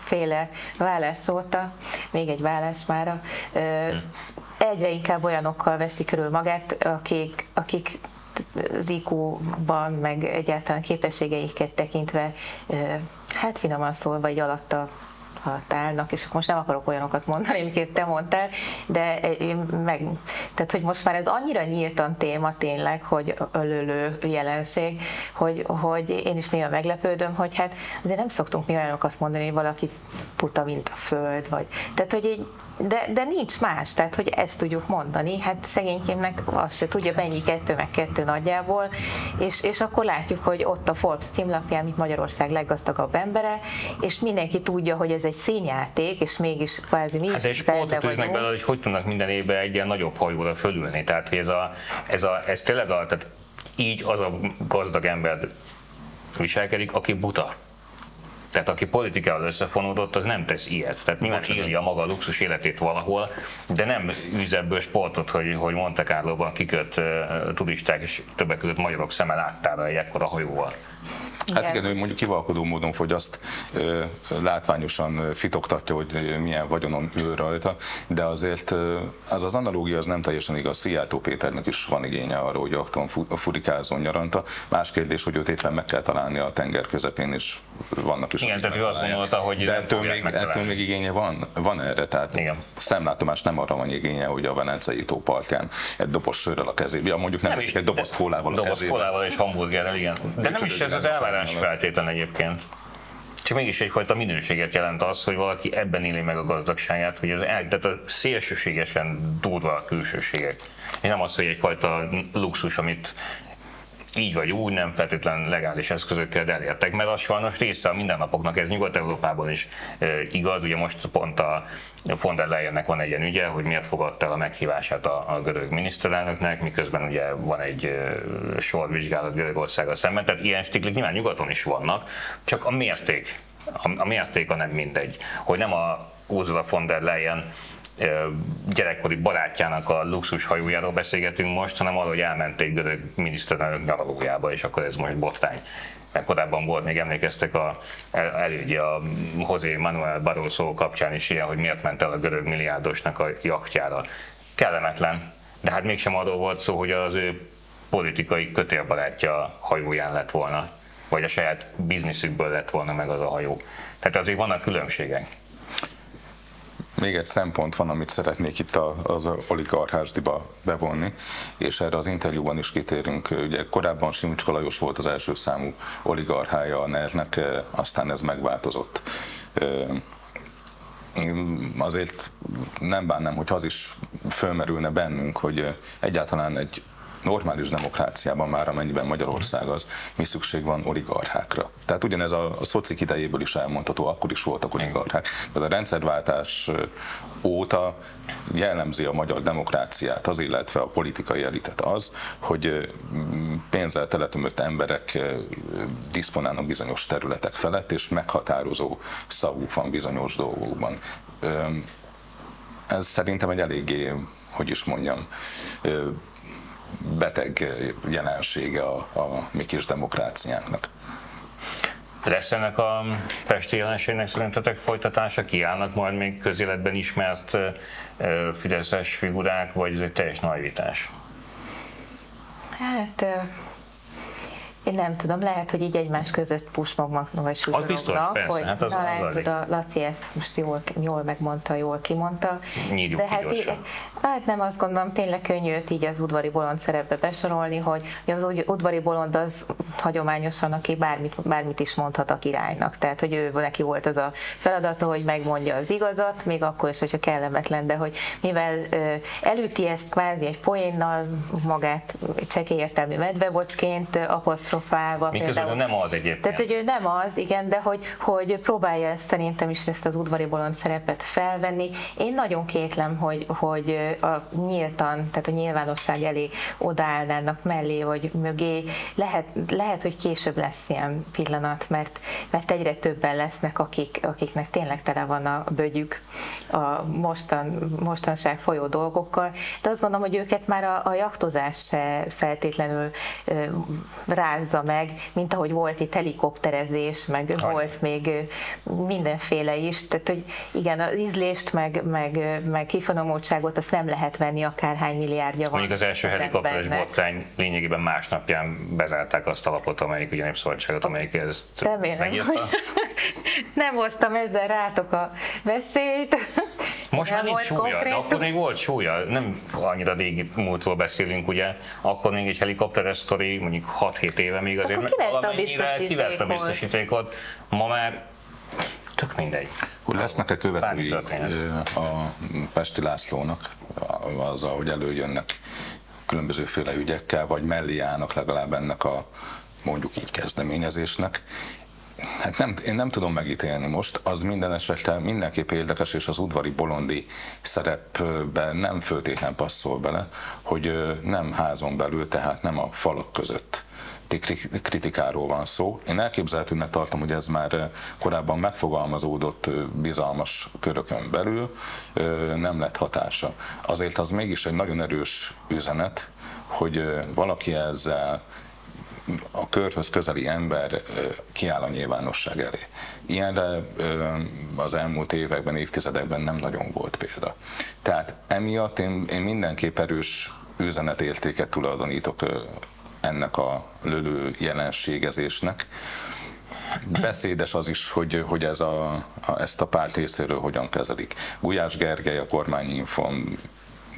féle vállás óta, még egy vállás mára, egyre inkább olyanokkal veszi körül magát, akik, akik az IQ-ban, meg egyáltalán képességeiket tekintve, hát finoman szólva, vagy alatta alatt állnak, és most nem akarok olyanokat mondani, amiket te mondtál, de én meg, tehát hogy most már ez annyira nyíltan téma tényleg, hogy ölölő jelenség, hogy, hogy én is néha meglepődöm, hogy hát azért nem szoktunk mi olyanokat mondani, hogy valaki puta, mint a föld, vagy, tehát hogy így de, de nincs más, tehát hogy ezt tudjuk mondani, hát szegénykémnek azt se tudja, mennyi kettő meg kettő nagyjából, és, és akkor látjuk, hogy ott a Forbes címlapján, mint Magyarország leggazdagabb embere, és mindenki tudja, hogy ez egy színjáték, és mégis kvázi mi hát is benne vagyunk. belőle, hogy hogy tudnak minden évben egy ilyen nagyobb hajóra fölülni, tehát hogy ez, a, ez, a, ez tényleg a, tehát így az a gazdag ember viselkedik, aki buta. Tehát aki politikával összefonódott, az nem tesz ilyet. Tehát nyilván írja maga a luxus életét valahol, de nem űz ebből sportot, hogy, hogy Monte Carlo-ban kiköt uh, turisták és többek között magyarok szeme láttára egy ekkora hajóval. Hát igen, ő mondjuk kivalkodó módon fogyaszt, látványosan fitoktatja, hogy milyen vagyonon ül rajta, de azért az az analógia az nem teljesen igaz. Szijjártó Péternek is van igénye arra, hogy akton furikázzon nyaranta. Más kérdés, hogy őt éppen meg kell találni a tenger közepén, és vannak is. Igen, tehát ő azt gondolta, hogy de ettől még, ettől még igénye van, van erre, tehát Igen. szemlátomás nem arra van igénye, hogy a Velencei tó partján egy doboz sörrel a kezébe, ja, mondjuk nem, nem is, egy doboz kólával a doboz kezébe. kólával és hamburgerrel, igen. De nem is ez az elvárás feltétlen egyébként. Csak mégis egyfajta minőséget jelent az, hogy valaki ebben éli meg a gazdagságát, hogy az el, tehát a szélsőségesen durva a külsőségek. És nem az, hogy egyfajta luxus, amit így vagy úgy nem feltétlen legális eszközökkel elértek, mert az sajnos része a mindennapoknak, ez Nyugat-Európában is e, igaz, ugye most pont a von der Leyennek van egy ilyen ügye, hogy miért fogadta el a meghívását a, a görög miniszterelnöknek, miközben ugye van egy e, sor vizsgálat Görögországgal szemben, tehát ilyen stiklik nyilván nyugaton is vannak, csak a mérték, a, a mérték a nem mindegy, hogy nem a Ursula von der Leyen gyerekkori barátjának a luxus hajójáról beszélgetünk most, hanem arról, hogy egy görög miniszterelnök nyaralójába, és akkor ez most botrány. Mert korábban volt, még emlékeztek a elődje a José Manuel Barroso kapcsán is ilyen, hogy miért ment el a görög milliárdosnak a jachtjára. Kellemetlen, de hát mégsem arról volt szó, hogy az ő politikai kötélbarátja hajóján lett volna, vagy a saját bizniszükből lett volna meg az a hajó. Tehát azért vannak különbségek. Még egy szempont van, amit szeretnék itt az oligarchásdiba bevonni, és erre az interjúban is kitérünk. Ugye korábban Simicska Lajos volt az első számú oligarchája a NER-nek, aztán ez megváltozott. Én azért nem bánnám, hogy az is fölmerülne bennünk, hogy egyáltalán egy normális demokráciában már, amennyiben Magyarország az, mi szükség van oligarchákra. Tehát ugyanez a, a szocik idejéből is elmondható, akkor is voltak oligarchák. Tehát a rendszerváltás óta jellemzi a magyar demokráciát, az illetve a politikai elitet az, hogy pénzzel teletömött emberek diszponálnak bizonyos területek felett, és meghatározó szavuk van bizonyos dolgokban. Ez szerintem egy eléggé, hogy is mondjam, beteg jelensége a, a mi kis demokráciánknak. Lesz ennek a pesti jelenségnek szerintetek folytatása? Kiállnak majd még közéletben ismert fideszes figurák, vagy ez egy teljes naivitás? Hát én nem tudom, lehet, hogy így egymás között pusmognak vagy suzsorognak. Az biztos, persze, hogy hát az, talán az tud, a Laci ezt most jól, jól megmondta, jól kimondta. Nyírjuk de hát, így, hát nem azt gondolom, tényleg könnyű így az udvari bolond szerepbe besorolni, hogy az udvari bolond az hagyományosan, aki bármit, bármit is mondhat a királynak. Tehát, hogy ő neki volt az a feladata, hogy megmondja az igazat, még akkor is, hogyha kellemetlen, de hogy mivel ö, elüti ezt kvázi egy poénnal magát csekély értelmű medvebocsként apostrof apostrofálva. Miközben nem az egyébként. Tehát, hogy ő nem az, igen, de hogy, hogy próbálja ezt szerintem is ezt az udvari bolond szerepet felvenni. Én nagyon kétlem, hogy, hogy a nyíltan, tehát a nyilvánosság elé odaállnának mellé, vagy mögé. Lehet, lehet, hogy később lesz ilyen pillanat, mert, mert egyre többen lesznek, akik, akiknek tényleg tele van a bögyük a mostan, mostanság folyó dolgokkal, de azt gondolom, hogy őket már a, a jaktozás se feltétlenül ráz rázza meg, mint ahogy volt itt helikopterezés, meg Aj. volt még mindenféle is. Tehát, hogy igen, az ízlést, meg, meg, meg kifonomultságot azt nem lehet venni, akárhány milliárdja van. Mondjuk az első helikopteres botrány lényegében másnapján bezárták azt a lapot, amelyik ugye népszabadságot, amelyik ezt Remélem, [LAUGHS] nem hoztam ezzel rátok a veszélyt. Most már nincs súlya, de akkor még volt súlya. Nem annyira régi múltról beszélünk, ugye. Akkor még egy helikopteres sztori, mondjuk 6-7 éve még azért akkor kivette a biztosítékot. Kivette a biztosítékot. Ma már tök mindegy. Hogy lesznek-e követői a Pesti Lászlónak, az, ahogy előjönnek különbözőféle ügyekkel, vagy mellé állnak legalább ennek a mondjuk így kezdeményezésnek, Hát nem, én nem tudom megítélni most, az minden esetre mindenképp érdekes, és az udvari bolondi szerepben nem föltétlen passzol bele, hogy nem házon belül, tehát nem a falak között kritikáról van szó. Én elképzelhetőnek tartom, hogy ez már korábban megfogalmazódott bizalmas körökön belül, nem lett hatása. Azért az mégis egy nagyon erős üzenet, hogy valaki ezzel a körhöz közeli ember kiáll a nyilvánosság elé. Ilyenre az elmúlt években, évtizedekben nem nagyon volt példa. Tehát emiatt én, én mindenképp erős üzenetértéket tulajdonítok ennek a lölő jelenségezésnek. Beszédes az is, hogy, hogy ez a, a, ezt a párt részéről hogyan kezelik. Gulyás Gergely a kormányinfon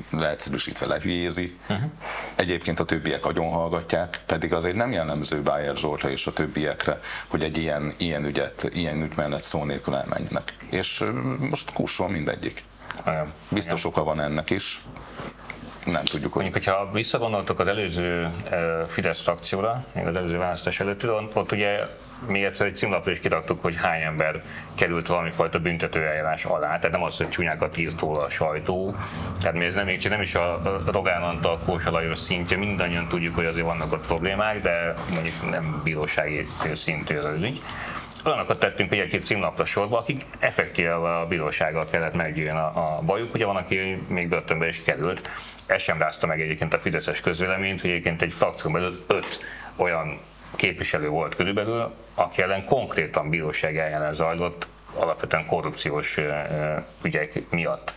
leegyszerűsítve lehülyézi. Uh-huh. Egyébként a többiek agyon hallgatják, pedig azért nem jellemző Bájer Zsoltra és a többiekre, hogy egy ilyen, ilyen ügyet, ilyen ügy mellett szó nélkül elmenjenek. És most kusson mindegyik. Biztos oka van ennek is. Nem tudjuk, hogy... Mondjuk, hogyha visszagondoltok az előző Fidesz frakcióra, még az előző választás előtt, ott ugye mi egyszer egy címlapra is kiraktuk, hogy hány ember került valami fajta büntetőeljárás alá. Tehát nem az, hogy csúnyákat írt róla a sajtó. Tehát mi ez nem, még csak nem is a Rogán Antal, Kósa Lajos szintje, mindannyian tudjuk, hogy azért vannak ott problémák, de mondjuk nem bírósági szintű az ügy olyanokat tettünk egy-két címlapra sorba, akik effektíve a bírósággal kellett meggyűjjön a, a bajuk. Ugye van, aki még börtönbe is került. Ez sem rázta meg egyébként a Fideszes közvéleményt, hogy egyébként egy frakción belül öt olyan képviselő volt körülbelül, aki ellen konkrétan bíróság eljárás zajlott, alapvetően korrupciós ügyek miatt.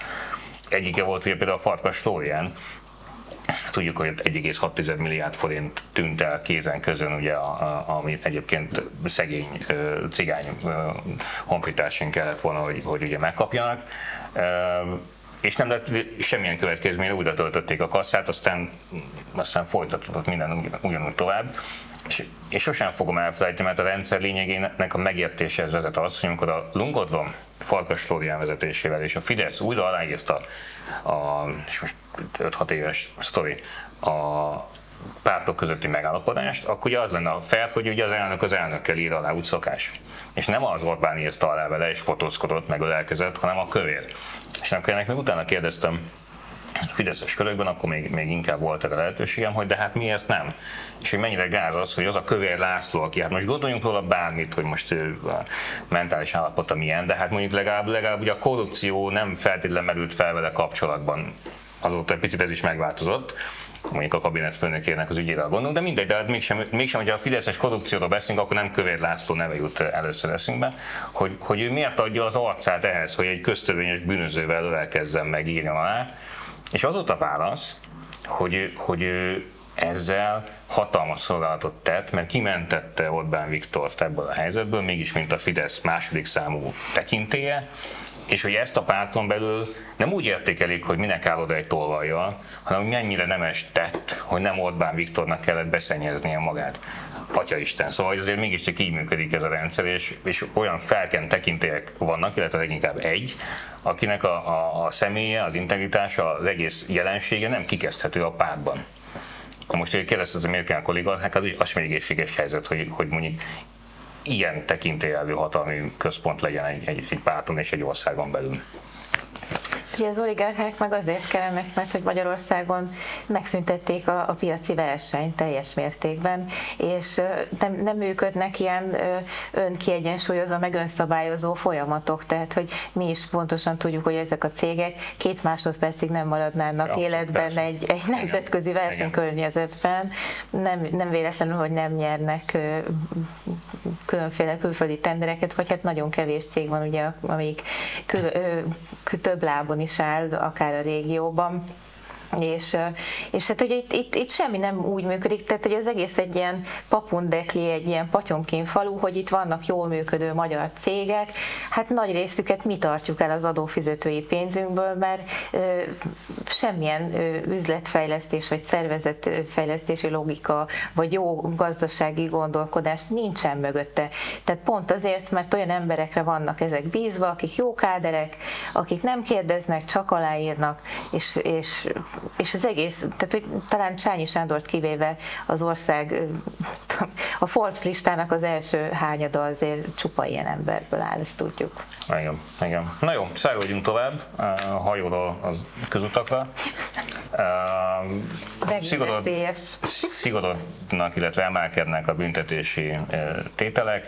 Egyike volt ugye például a Farkas Flórián, Tudjuk, hogy 1,6 milliárd forint tűnt el kézen közön, ugye, a, a, ami egyébként szegény cigány honfitársaink kellett volna, hogy, hogy ugye megkapjanak és nem lett semmilyen következménye, úgy töltötték a kasszát, aztán, aztán folytatódott minden ugyanúgy tovább. És, és sosem fogom elfelejteni, mert a rendszer lényegének a megértéshez vezet az, hogy amikor a Lungodron Farkas Florián vezetésével és a Fidesz újra aláírta a, és most 5-6 éves sztori, a pártok közötti megállapodást, akkor ugye az lenne a fel, hogy ugye az elnök az elnökkel ír alá, úgy szokás. És nem az Orbán írta alá vele, és fotózkodott, meg ölelkezett, hanem a kövér. És akkor ennek még utána kérdeztem Fideszes körökben, akkor még, még inkább volt erre lehetőségem, hogy de hát miért nem? És hogy mennyire gáz az, hogy az a kövér László, aki hát most gondoljunk róla bármit, hogy most ő a mentális állapota milyen, de hát mondjuk legalább, legalább ugye a korrupció nem feltétlenül merült fel vele kapcsolatban. Azóta egy picit ez is megváltozott mondjuk a kabinet főnökének az ügyére gondolunk, de mindegy, de hát mégsem, mégsem, hogyha a Fideszes korrupcióról beszélünk, akkor nem Kövér László neve jut először eszünkbe, hogy, hogy ő miért adja az arcát ehhez, hogy egy köztörvényes bűnözővel ölelkezzen meg, írjon alá, és az ott a válasz, hogy, hogy ezzel hatalmas szolgálatot tett, mert kimentette Orbán Viktort ebből a helyzetből, mégis mint a Fidesz második számú tekintéje, és hogy ezt a párton belül nem úgy értékelik, hogy minek áll oda egy tolvajjal, hanem hogy mennyire nemes tett, hogy nem Orbán Viktornak kellett beszennyeznie magát. Atya Isten. Szóval azért mégiscsak így működik ez a rendszer, és, és olyan felkent tekintélyek vannak, illetve leginkább egy, akinek a, a, a személye, az integritása, az egész jelensége nem kikezdhető a pártban. Ha most kérdezted, hogy miért kell kolléga, hát az, az még egészséges helyzet, hogy, hogy mondjuk ilyen tekintélyelvű hatalmi központ legyen egy, egy, egy párton és egy országon belül. Ugye az oligarchák meg azért kellenek, mert hogy Magyarországon megszüntették a, a piaci versenyt teljes mértékben, és nem, nem működnek ilyen önkiegyensúlyozó, meg önszabályozó folyamatok, tehát hogy mi is pontosan tudjuk, hogy ezek a cégek két másodpercig nem maradnának ja, életben egy, egy nemzetközi versenykörnyezetben, nem, nem véletlenül, hogy nem nyernek különféle külföldi tendereket, vagy hát nagyon kevés cég van, ugye, amelyik kül, több lábon is áll, akár a régióban. És, és hát ugye itt, itt, itt semmi nem úgy működik, tehát hogy az egész egy ilyen papundekli, egy ilyen patyomkin falu, hogy itt vannak jól működő magyar cégek, hát nagy részüket mi tartjuk el az adófizetői pénzünkből, mert ö, semmilyen ö, üzletfejlesztés, vagy szervezetfejlesztési logika, vagy jó gazdasági gondolkodás nincsen mögötte. Tehát pont azért, mert olyan emberekre vannak ezek bízva, akik jó káderek, akik nem kérdeznek, csak aláírnak, és, és és az egész, tehát hogy talán Csányi Sándort kivéve az ország, a Forbes listának az első hányada azért csupa ilyen emberből áll, ezt tudjuk. Igen, igen. Na jó, száguljunk tovább a hajóról az közutakra. Szigorod, szigorodnak, illetve emelkednek a büntetési tételek.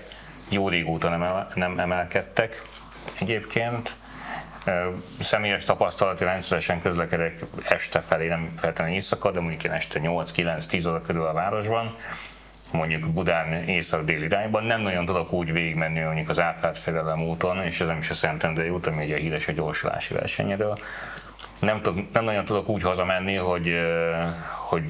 Jó régóta nem, nem emelkedtek egyébként személyes tapasztalati rendszeresen közlekedek este felé, nem feltétlenül éjszaka, de mondjuk én este 8-9-10 óra körül a városban, mondjuk Budán észak-déli irányban, nem nagyon tudok úgy végigmenni mondjuk az Árpád úton, és ez nem is a Szentendrei út, ami ugye híres a gyorsulási versenyedől. Nem, tudok, nem nagyon tudok úgy hazamenni, hogy, hogy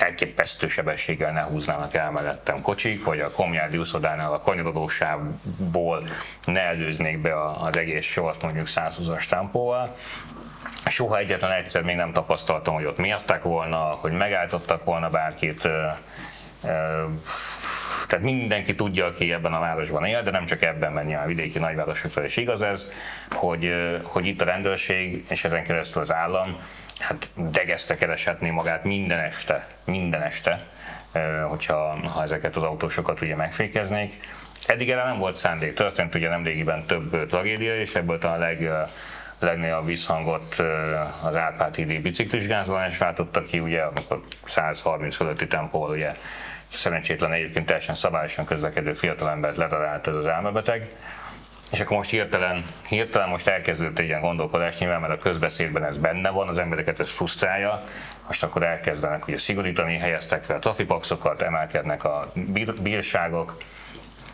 elképesztő sebességgel ne húznának el mellettem kocsik, vagy a Komjádi úszodánál a kanyarodósávból ne előznék be az egész sort mondjuk 120-as tempóval. Soha egyetlen egyszer még nem tapasztaltam, hogy ott miazták volna, hogy megállítottak volna bárkit. Tehát mindenki tudja, aki ebben a városban él, de nem csak ebben, mert a vidéki nagyvárosokra is igaz ez, hogy, hogy itt a rendőrség és ezen keresztül az állam hát degeszte kereshetné magát minden este, minden este, hogyha ha ezeket az autósokat ugye megfékeznék. Eddig erre nem volt szándék. Történt ugye nemrégiben több tragédia, és ebből talán a leg, legnagyobb visszhangot az Árpád hídi biciklisgázolás váltotta ki, ugye, amikor 130 fölötti tempóval ugye szerencsétlen egyébként teljesen szabályosan közlekedő fiatalembert letalált ez az elmebeteg. És akkor most hirtelen, hirtelen most elkezdődött egy ilyen gondolkodás, nyilván mert a közbeszédben ez benne van, az embereket ez frusztrálja, most akkor elkezdenek ugye szigorítani, helyeztek fel a trafipaxokat, emelkednek a bírságok,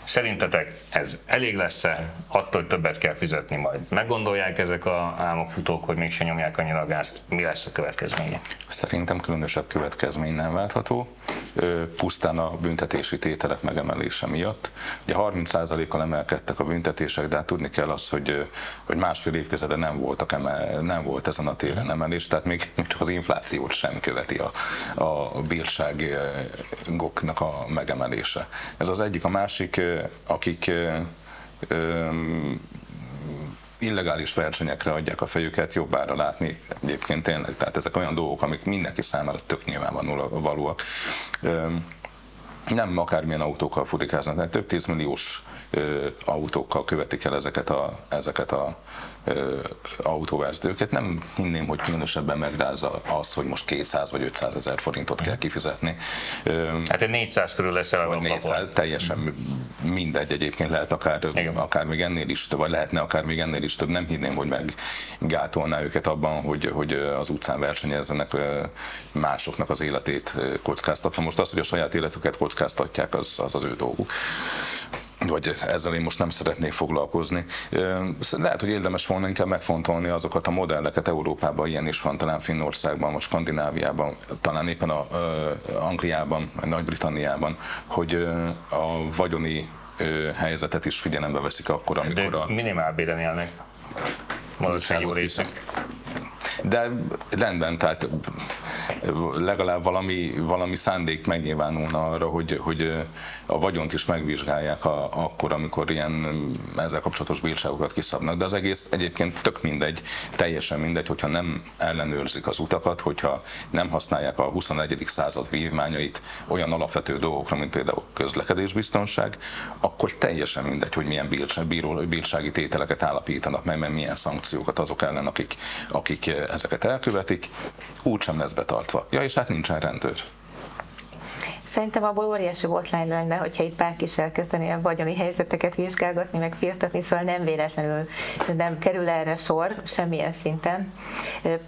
Szerintetek ez elég lesz-e? Attól, hogy többet kell fizetni majd. Meggondolják ezek a álmokfutók, hogy mégse nyomják annyira a gázt? Mi lesz a következménye? Szerintem különösebb következmény nem várható. Pusztán a büntetési tételek megemelése miatt. Ugye 30%-kal emelkedtek a büntetések, de hát tudni kell az, hogy, hogy másfél évtizede nem, voltak emel, nem volt ezen a téren emelés, tehát még, még az inflációt sem követi a, a bírságoknak a megemelése. Ez az egyik. A másik, akik illegális versenyekre adják a fejüket, jobbára látni egyébként tényleg. Tehát ezek olyan dolgok, amik mindenki számára tök nyilvánvalóak. Nem akármilyen autókkal furikáznak, tehát több tízmilliós autókkal követik el ezeket a, ezeket a autóverzdőket. Nem hinném, hogy különösebben megrázza az, hogy most 200 vagy 500 ezer forintot kell kifizetni. Hát egy 400 körül lesz el a 400, teljesen mindegy egyébként lehet akár, akár még ennél is több, vagy lehetne akár még ennél is több. Nem hinném, hogy meggátolná őket abban, hogy, hogy az utcán versenyezzenek másoknak az életét kockáztatva. Most az, hogy a saját életüket kockáztatják, az az, az ő dolguk vagy ezzel én most nem szeretnék foglalkozni. Lehet, hogy érdemes volna inkább megfontolni azokat a modelleket Európában, ilyen is van, talán Finnországban, vagy Skandináviában, talán éppen a, Angliában, Nagy-Britanniában, hogy a vagyoni helyzetet is figyelembe veszik akkor, amikor De a... minimálbéren élnek. Jó részek. De rendben, tehát legalább valami, valami szándék megnyilvánulna arra, hogy, hogy a vagyont is megvizsgálják a, akkor, amikor ilyen ezzel kapcsolatos bírságokat kiszabnak. De az egész egyébként tök mindegy, teljesen mindegy, hogyha nem ellenőrzik az utakat, hogyha nem használják a 21. század vívmányait olyan alapvető dolgokra, mint például közlekedésbiztonság, akkor teljesen mindegy, hogy milyen bírsági tételeket állapítanak meg, mert milyen szankciókat azok ellen, akik, akik ezeket elkövetik, úgysem lesz betartva. Ja, és hát nincsen rendőr. Szerintem abból óriási botlány lenne, hogyha itt bárki is elkezdené a vagyoni helyzeteket vizsgálgatni, meg firtatni, szóval nem véletlenül nem kerül erre sor semmilyen szinten.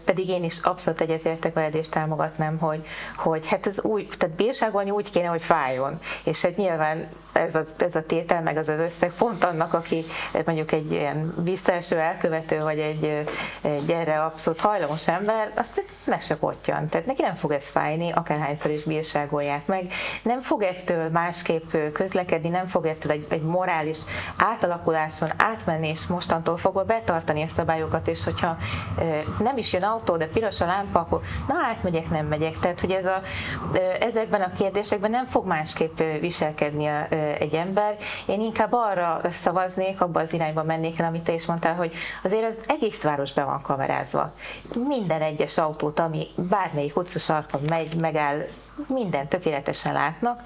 Pedig én is abszolút egyetértek veled és támogatnám, hogy, hogy hát ez úgy, tehát bírságolni úgy kéne, hogy fájjon. És hát nyilván ez a, ez a tétel, meg az az összeg pont annak, aki mondjuk egy ilyen visszaeső elkövető, vagy egy, egy erre abszolút hajlamos ember, azt meg se kottyan. Tehát neki nem fog ez fájni, akárhányszor is bírságolják meg. Nem fog ettől másképp közlekedni, nem fog ettől egy, egy morális átalakuláson átmenni, és mostantól fogva betartani a szabályokat, és hogyha nem is jön autó, de piros a lámpa, akkor na átmegyek, nem megyek. Tehát, hogy ez a, ezekben a kérdésekben nem fog másképp viselkedni a, egy ember. Én inkább arra szavaznék, abba az irányba mennék el, amit te is mondtál, hogy azért az egész város be van kamerázva. Minden egyes autót, ami bármelyik utcasarkon megy, megáll, minden tökéletesen látnak.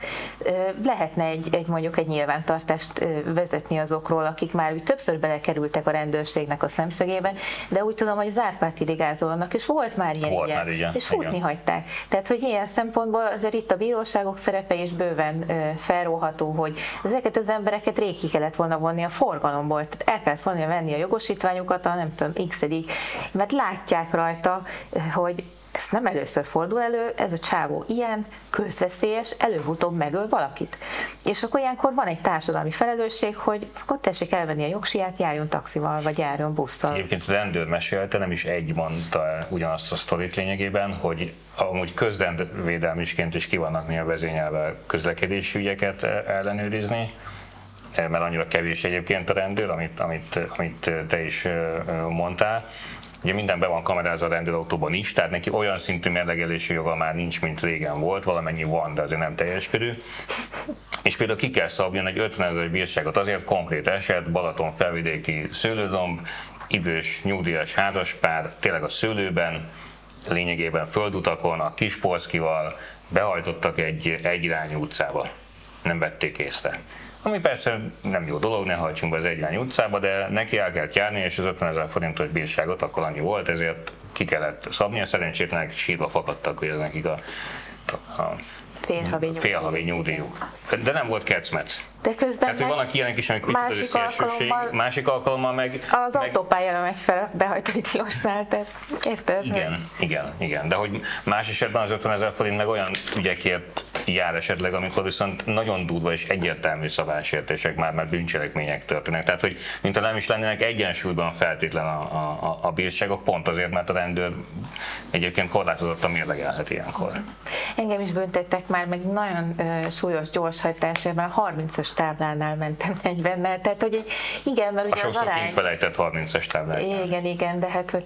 Lehetne egy, egy mondjuk egy nyilvántartást vezetni azokról, akik már úgy többször belekerültek a rendőrségnek a szemszögébe, de úgy tudom, hogy az Árpád igazolnak, és volt már ilyen, volt igen, már igen, és futni igen. hagyták. Tehát, hogy ilyen szempontból azért itt a bíróságok szerepe is bőven felróható, hogy ezeket az embereket rég ki kellett volna vonni a forgalomból, tehát el kellett volna venni a jogosítványukat, a nem tudom, x mert látják rajta, hogy ez nem először fordul elő, ez a csávó ilyen, közveszélyes, előbb-utóbb megöl valakit. És akkor ilyenkor van egy társadalmi felelősség, hogy akkor tessék elvenni a jogsiját, járjon taxival, vagy járjon busszal. Egyébként a rendőr mesélte, nem is egy mondta ugyanazt a sztorit lényegében, hogy amúgy közrendvédelmisként is ki vannak mi a vezényelve közlekedési ügyeket ellenőrizni, mert annyira kevés egyébként a rendőr, amit, amit, amit te is mondtál. Ugye minden be van kamerázva a rendőrautóban is, tehát neki olyan szintű mérlegelési joga már nincs, mint régen volt, valamennyi van, de azért nem teljes körű. És például ki kell szabjon egy 50 ezer bírságot, azért konkrét eset, Balaton felvidéki szőlődomb, idős, nyugdíjas házaspár, tényleg a szőlőben, lényegében földutakon, a Kispolszkival behajtottak egy egyirányú utcába. Nem vették észre. Ami persze nem jó dolog, ne hajtsunk be az egyány utcába, de neki el kell járni, és az 50 ezer forintos bírságot akkor annyi volt, ezért ki kellett szabni, a szerencsétlenek sírva fakadtak, hogy ez nekik a, a félhavi nyugdíjuk. De nem volt kecmec. De közben Tehát, hogy vannak ilyenek is, amik picit másik alkalommal, másik alkalommal meg... Az meg... autópályára megy fel behajtani tilosnál, tehát érted? Igen, igen, igen. De hogy más esetben az 50 ezer forint meg olyan ügyekért jár esetleg, amikor viszont nagyon durva és egyértelmű szabálysértések már, már bűncselekmények történnek. Tehát, hogy mintha nem is lennének egyensúlyban feltétlen a, a, a bírságok, pont azért, mert a rendőr egyébként korlátozottan mérlegelhet ilyenkor. Engem is büntettek már, meg nagyon ö, súlyos gyorshajtásban, a 30-as táblánál mentem 40-nel, tehát hogy igen, mert ugye a az arány... felejtett 30-as táblánál. Igen, igen, de hát hogy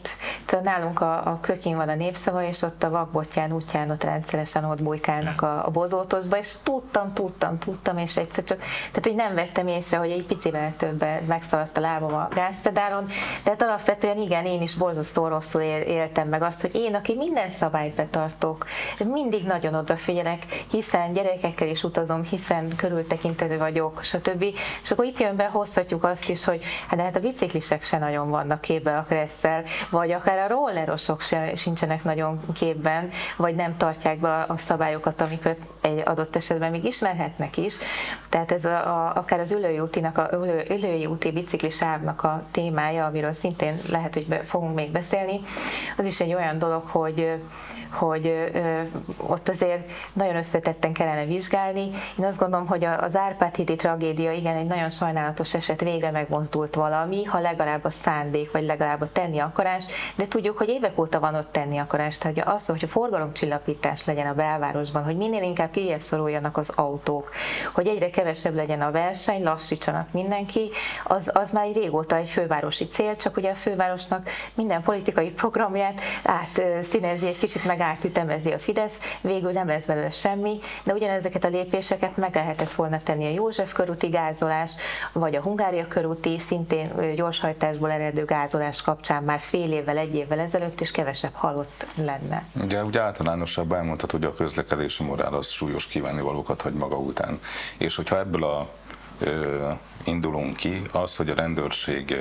nálunk a, a kökén van a népszava, és ott a vakbotján útján ott rendszeresen ott bujkálnak a, a bozótozba, és tudtam, tudtam, tudtam, és egyszer csak, tehát hogy nem vettem észre, hogy egy picivel többet megszaladt a lábam a gázpedálon, de hát alapvetően igen, én is borzasztó rosszul éltem meg azt, hogy én, aki minden szabályt betartok, mindig nagyon odafigyelek, hiszen gyerekekkel is utazom, hiszen körültekintő vagyok, stb. És akkor itt jön be, hozhatjuk azt is, hogy hát, hát a biciklisek se nagyon vannak képbe a kresszel, vagy akár a rollerosok se, sincsenek nagyon képben, vagy nem tartják be a szabályokat, amiket egy adott esetben még ismerhetnek is. Tehát ez a, a, akár az ülői útinak, a ülő, ülői úti biciklisávnak a témája, amiről szintén lehet, hogy be, fogunk még beszélni, az is egy olyan dolog, hogy hogy ott azért nagyon összetetten kellene vizsgálni. Én azt gondolom, hogy az Árpád hídi tragédia igen egy nagyon sajnálatos eset, végre megmozdult valami, ha legalább a szándék, vagy legalább a tenni akarás, de tudjuk, hogy évek óta van ott tenni akarás. Tehát az, hogy a forgalomcsillapítás legyen a belvárosban, hogy minél inkább kijebb szoruljanak az autók, hogy egyre kevesebb legyen a verseny, lassítsanak mindenki, az, az már egy régóta egy fővárosi cél, csak ugye a fővárosnak minden politikai programját átszínezi egy kicsit meg átütemezi a Fidesz, végül nem lesz belőle semmi, de ugyanezeket a lépéseket meg lehetett volna tenni a József körúti gázolás, vagy a Hungária körúti szintén gyorshajtásból eredő gázolás kapcsán már fél évvel, egy évvel ezelőtt, és kevesebb halott lenne. Ugye, ugye általánosabb elmondhat, hogy a közlekedési morál az súlyos kívánnivalókat hagy maga után. És hogyha ebből a ö, indulunk ki, az, hogy a rendőrség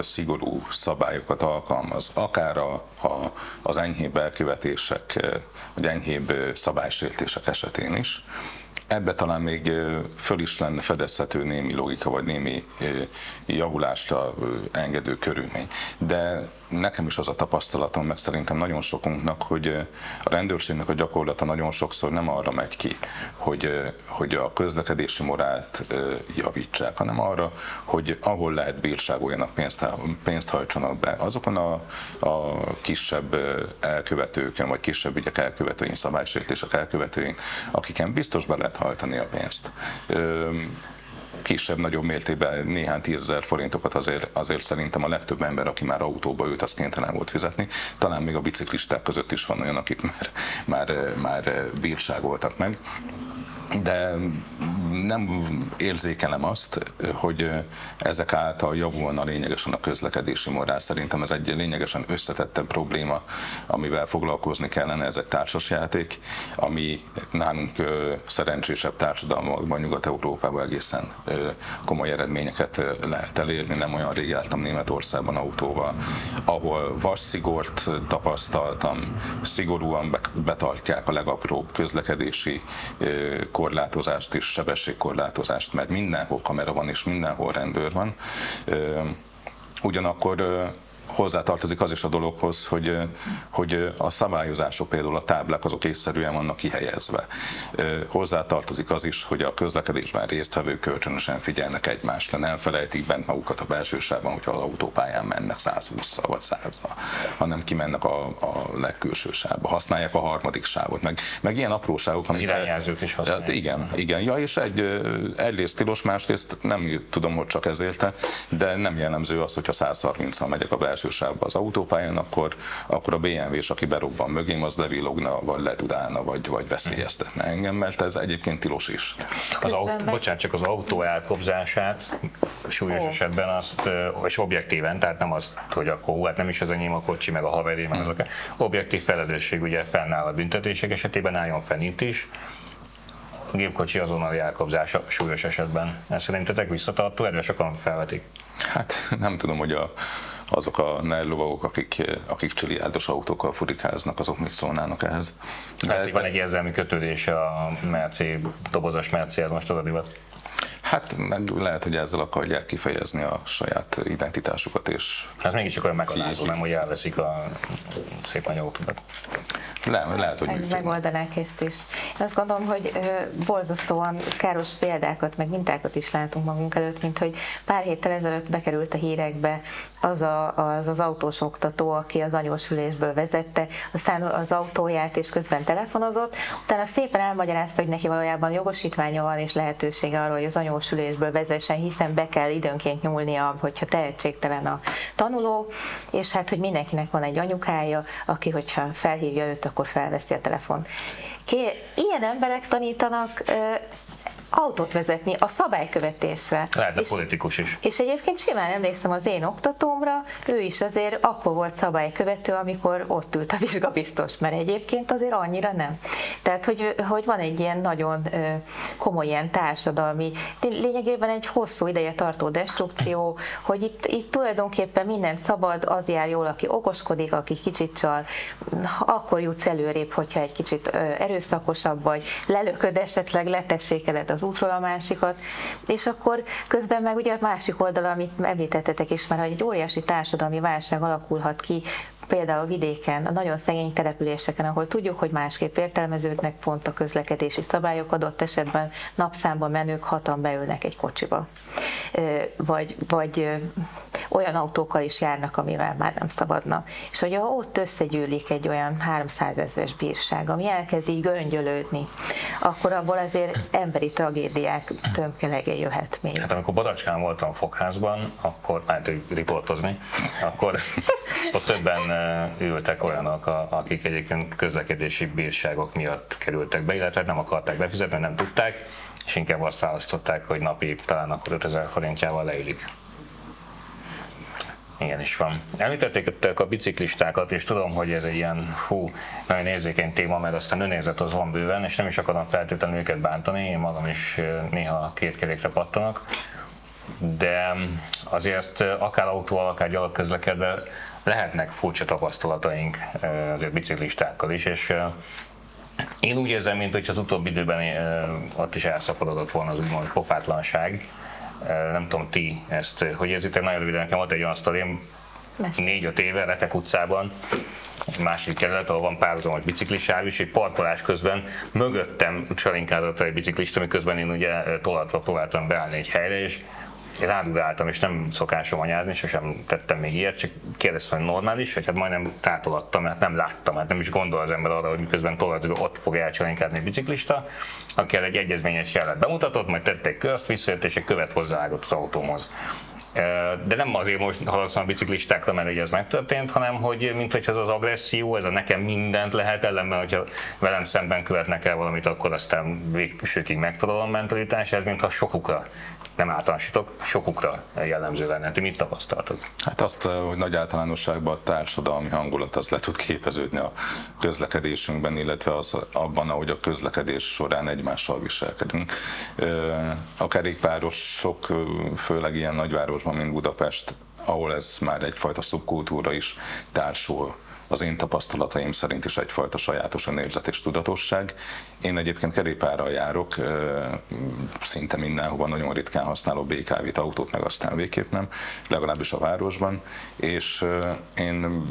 szigorú szabályokat alkalmaz, akár a, a, az enyhébb elkövetések, vagy enyhébb szabálysértések esetén is, ebbe talán még föl is lenne fedezhető némi logika, vagy némi javulást engedő körülmény. De nekem is az a tapasztalatom, meg szerintem nagyon sokunknak, hogy a rendőrségnek a gyakorlata nagyon sokszor nem arra megy ki, hogy, hogy a közlekedési morált javítsák, hanem arra, hogy ahol lehet bírságoljanak, pénzt, pénzt hajtsanak be. Azokon a, a kisebb elkövetőkön, vagy kisebb ügyek elkövetőin, szabálysértések elkövetőin, akiken biztos be lehet hajtani a pénzt kisebb-nagyobb mértékben néhány tízezer forintokat azért, azért szerintem a legtöbb ember, aki már autóba ült, az kénytelen volt fizetni. Talán még a biciklisták között is van olyan, akik már, már, már bírságoltak meg de nem érzékelem azt, hogy ezek által javulna lényegesen a közlekedési morál. Szerintem ez egy lényegesen összetettebb probléma, amivel foglalkozni kellene, ez egy társasjáték, ami nálunk szerencsésebb társadalmakban, Nyugat-Európában egészen komoly eredményeket lehet elérni. Nem olyan rég jártam Németországban autóval, ahol vasszigort tapasztaltam, szigorúan betartják a legapróbb közlekedési korlátozást és sebességkorlátozást, mert mindenhol kamera van és mindenhol rendőr van. Ugyanakkor hozzátartozik az is a dologhoz, hogy, hogy a szabályozások, például a táblák, azok észszerűen vannak kihelyezve. Hozzátartozik az is, hogy a közlekedésben résztvevők kölcsönösen figyelnek egymásra, nem felejtik bent magukat a belső sávban, hogyha az autópályán mennek 120-szal vagy 100 hanem kimennek a, a legkülső sávba, használják a harmadik sávot, meg, meg ilyen apróságok, amit... Irányjelzőt is használják. Hát igen, igen. Ja, és egy, egyrészt tilos, másrészt nem tudom, hogy csak ez élte, de nem jellemző az, hogyha 130-al megyek a belső sávba az autópályán, akkor, akkor a BMW-s, aki berobban mögém, az levillogna, vagy ledudálna, vagy, vagy veszélyeztetne engem, mert ez egyébként tilos is. Az autó, bocsánat, csak az autó elkobzását súlyos oh. esetben azt, és objektíven, tehát nem az, hogy akkor hát nem is az enyém a kocsi, meg a haveri, meg azok. Objektív felelősség ugye fennáll a büntetések esetében, álljon fenn itt is, a gépkocsi azonnali elkobzása súlyos esetben. Ez szerintetek visszatartó erre sokan felvetik? Hát nem tudom, hogy a, azok a nerlovagok, akik, akik csiliárdos autókkal furikáznak, azok mit szólnának ehhez. De hát, van egy érzelmi kötődése a Merci, dobozos Merci, ez most az a divat. Hát meg lehet, hogy ezzel akarják kifejezni a saját identitásukat. És hát mégiscsak olyan megalázó, nem, hogy elveszik a szép nagy autókat. Le, lehet, hogy működnek. Megoldanák ezt is. Én azt gondolom, hogy borzasztóan káros példákat, meg mintákat is látunk magunk előtt, mint hogy pár héttel ezelőtt bekerült a hírekbe az a, az, az autós oktató, aki az anyósülésből vezette, aztán az autóját és közben telefonozott, utána szépen elmagyarázta, hogy neki valójában jogosítványa van és lehetősége arra, hogy az anyósülésből vezessen, hiszen be kell időnként nyúlnia, hogyha tehetségtelen a tanuló, és hát, hogy mindenkinek van egy anyukája, aki, hogyha felhívja őt, akkor felveszi a telefon. Ilyen emberek tanítanak autót vezetni a szabálykövetésre. Lehet, de és, politikus is. És egyébként simán emlékszem az én oktatómra, ő is azért akkor volt szabálykövető, amikor ott ült a vizsgabiztos, mert egyébként azért annyira nem. Tehát, hogy, hogy van egy ilyen nagyon komoly ilyen társadalmi, lényegében egy hosszú ideje tartó destrukció, hogy itt, itt tulajdonképpen minden szabad, az jár jól, aki okoskodik, aki kicsit csal, akkor jutsz előrébb, hogyha egy kicsit erőszakosabb vagy, lelököd esetleg, letessékeled az az útról a másikat, és akkor közben meg ugye a másik oldal, amit említettetek is már, hogy egy óriási társadalmi válság alakulhat ki, például a vidéken, a nagyon szegény településeken, ahol tudjuk, hogy másképp értelmeződnek pont a közlekedési szabályok, adott esetben napszámban menők hatan beülnek egy kocsiba. Vagy, vagy olyan autókkal is járnak, amivel már nem szabadna. És hogyha ott összegyűlik egy olyan 300 ezeres bírság, ami elkezd így göngyölődni, akkor abból azért emberi tragédiák tömkelege jöhet még. Hát amikor Badacskán voltam fogházban, akkor, hát riportozni, akkor [LAUGHS] ott többen ültek olyanok, akik egyébként közlekedési bírságok miatt kerültek be, illetve nem akarták befizetni, nem tudták, és inkább azt választották, hogy napi talán akkor 5000 forintjával leülik. Igen is van. Említették a biciklistákat, és tudom, hogy ez egy ilyen hú, nagyon érzékeny téma, mert aztán önérzet az van bőven, és nem is akarom feltétlenül őket bántani, én magam is néha két kerékre pattanak, de azért akár autóval, akár gyalogközlekedve lehetnek furcsa tapasztalataink azért biciklistákkal is, és én úgy érzem, mint hogy az utóbbi időben ott is elszaporodott volna az úgymond pofátlanság, nem tudom ti ezt, hogy érzitek, nagyon röviden nekem volt egy olyan sztorém, négy-öt éve Retek utcában, másik kerület, ahol van párhuzamos biciklisáv is, egy parkolás közben mögöttem csalinkádott egy biciklista, miközben én ugye tolatva próbáltam beállni egy helyre, és rádugáltam, és nem szokásom anyázni, sosem tettem még ilyet, csak kérdeztem, hogy normális, hogy hát majdnem tátolattam, mert nem láttam, mert nem is gondol az ember arra, hogy miközben tolatva ott fog elcsalinkádni egy biciklista, aki egy egyezményes jelet bemutatott, majd tette egy közt, visszajött, és egy követ hozzáállott az autómhoz. De nem azért most haragszom a biciklistákra, mert ez megtörtént, hanem hogy mint hogy ez az agresszió, ez a nekem mindent lehet, ellenben, hogyha velem szemben követnek el valamit, akkor aztán végsőkig megtalálom mentalitás, ez mintha sokukra nem általánosítok, sokukra jellemző lenne. Ti mit tapasztaltok? Hát azt, hogy nagy általánosságban a társadalmi hangulat az le tud képeződni a közlekedésünkben, illetve az abban, ahogy a közlekedés során egymással viselkedünk. A kerékpárosok, főleg ilyen nagyvárosban, mint Budapest, ahol ez már egyfajta szubkultúra is társul az én tapasztalataim szerint is egyfajta sajátos önérzet és tudatosság. Én egyébként kerékpárral járok, szinte mindenhova, nagyon ritkán használok BKV-t, autót, meg aztán végképp nem, legalábbis a városban, és én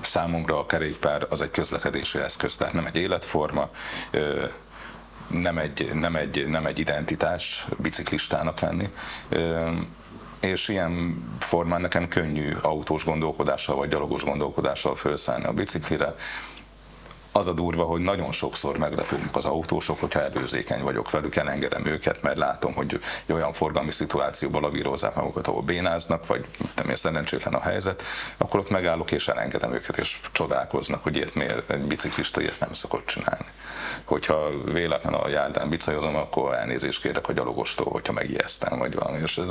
számomra a kerékpár az egy közlekedési eszköz, tehát nem egy életforma, nem egy, nem egy, nem egy identitás biciklistának lenni és ilyen formán nekem könnyű autós gondolkodással vagy gyalogos gondolkodással felszállni a biciklire, az a durva, hogy nagyon sokszor meglepődnek az autósok, hogyha előzékeny vagyok velük, elengedem őket, mert látom, hogy olyan forgalmi szituációban lavírozzák magukat, ahol bénáznak, vagy nem én szerencsétlen a helyzet, akkor ott megállok és elengedem őket, és csodálkoznak, hogy ilyet miért egy biciklista ilyet nem szokott csinálni. Hogyha véletlen a járdán bicajozom, akkor elnézést kérek a gyalogostól, hogyha megijesztem, vagy valami. És ez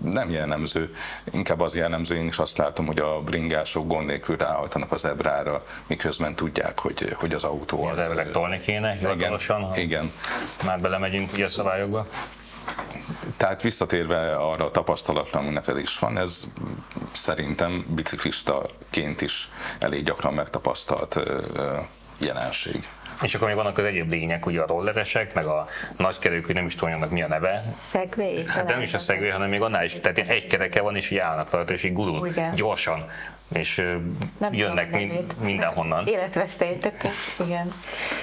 nem jellemző, inkább az jellemző, én is azt látom, hogy a bringások gond nélkül ráhajtanak az ebrára, miközben tudják, hogy hogy az autó az... Elvileg tolni kéne hivatalosan, igen, igen. már belemegyünk ugye a szabályokba. Tehát visszatérve arra a tapasztalatra, ami neked is van, ez szerintem biciklistaként is elég gyakran megtapasztalt jelenség. És akkor még vannak az egyéb lények, ugye a rolleresek, meg a nagykerők, hogy nem is tudom, mi a neve. Szegvé? Hát nem is a szegvé, hanem még annál is, tehát egy kereke van, és így állnak rajta, és így gurul gyorsan és nem jönnek mind, mindenhonnan. [LAUGHS] Életveszélytettek, igen.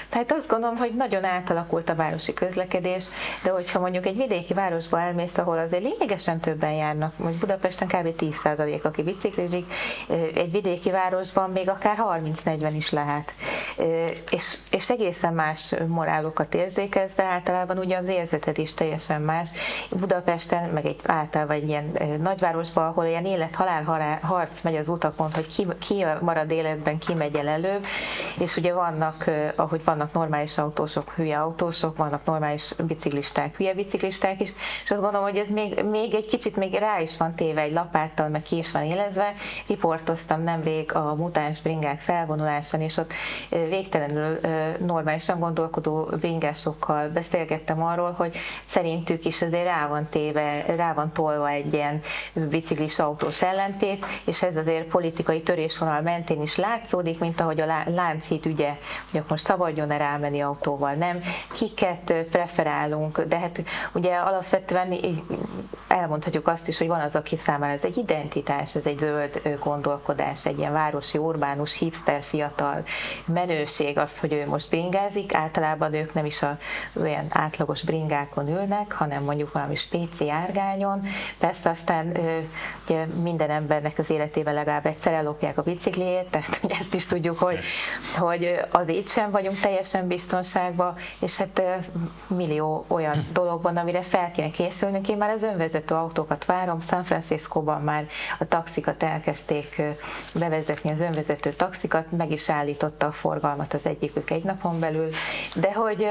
Tehát azt gondolom, hogy nagyon átalakult a városi közlekedés, de hogyha mondjuk egy vidéki városba elmész, ahol azért lényegesen többen járnak, mondjuk Budapesten kb. 10% aki biciklizik, egy vidéki városban még akár 30-40 is lehet. És, és egészen más morálokat érzékez, de általában ugye az érzeted is teljesen más. Budapesten, meg egy általában egy ilyen nagyvárosban, ahol ilyen élet-halál harc megy az utak pont, hogy ki, ki marad életben, ki megy el előbb, és ugye vannak, ahogy vannak normális autósok, hülye autósok, vannak normális biciklisták, hülye biciklisták is, és azt gondolom, hogy ez még, még egy kicsit még rá is van téve egy lapáttal, meg ki is van élezve. Riportoztam nemrég a mutáns bringák felvonulásán, és ott végtelenül normálisan gondolkodó bringásokkal beszélgettem arról, hogy szerintük is azért rá van téve, rá van tolva egy ilyen biciklis autós ellentét, és ez azért politikai törésvonal mentén is látszódik, mint ahogy a Lánchíd ügye, hogy akkor most szabadjon-e rámenni autóval, nem, kiket preferálunk, de hát ugye alapvetően elmondhatjuk azt is, hogy van az, aki számára ez egy identitás, ez egy zöld gondolkodás, egy ilyen városi, urbánus, hipster fiatal menőség az, hogy ő most bringázik, általában ők nem is a olyan átlagos bringákon ülnek, hanem mondjuk valami spéci árgányon. Persze aztán ugye minden embernek az életében legalább egyszer ellopják a bicikliét, tehát ezt is tudjuk, hogy, hogy az így sem vagyunk teljesen biztonságban, és hát millió olyan dolog van, amire fel kéne készülnünk. Én már az önvezető autókat várom, San Franciscóban már a taxikat elkezdték bevezetni, az önvezető taxikat, meg is állította a forgalmat az egyikük egy napon belül, de hogy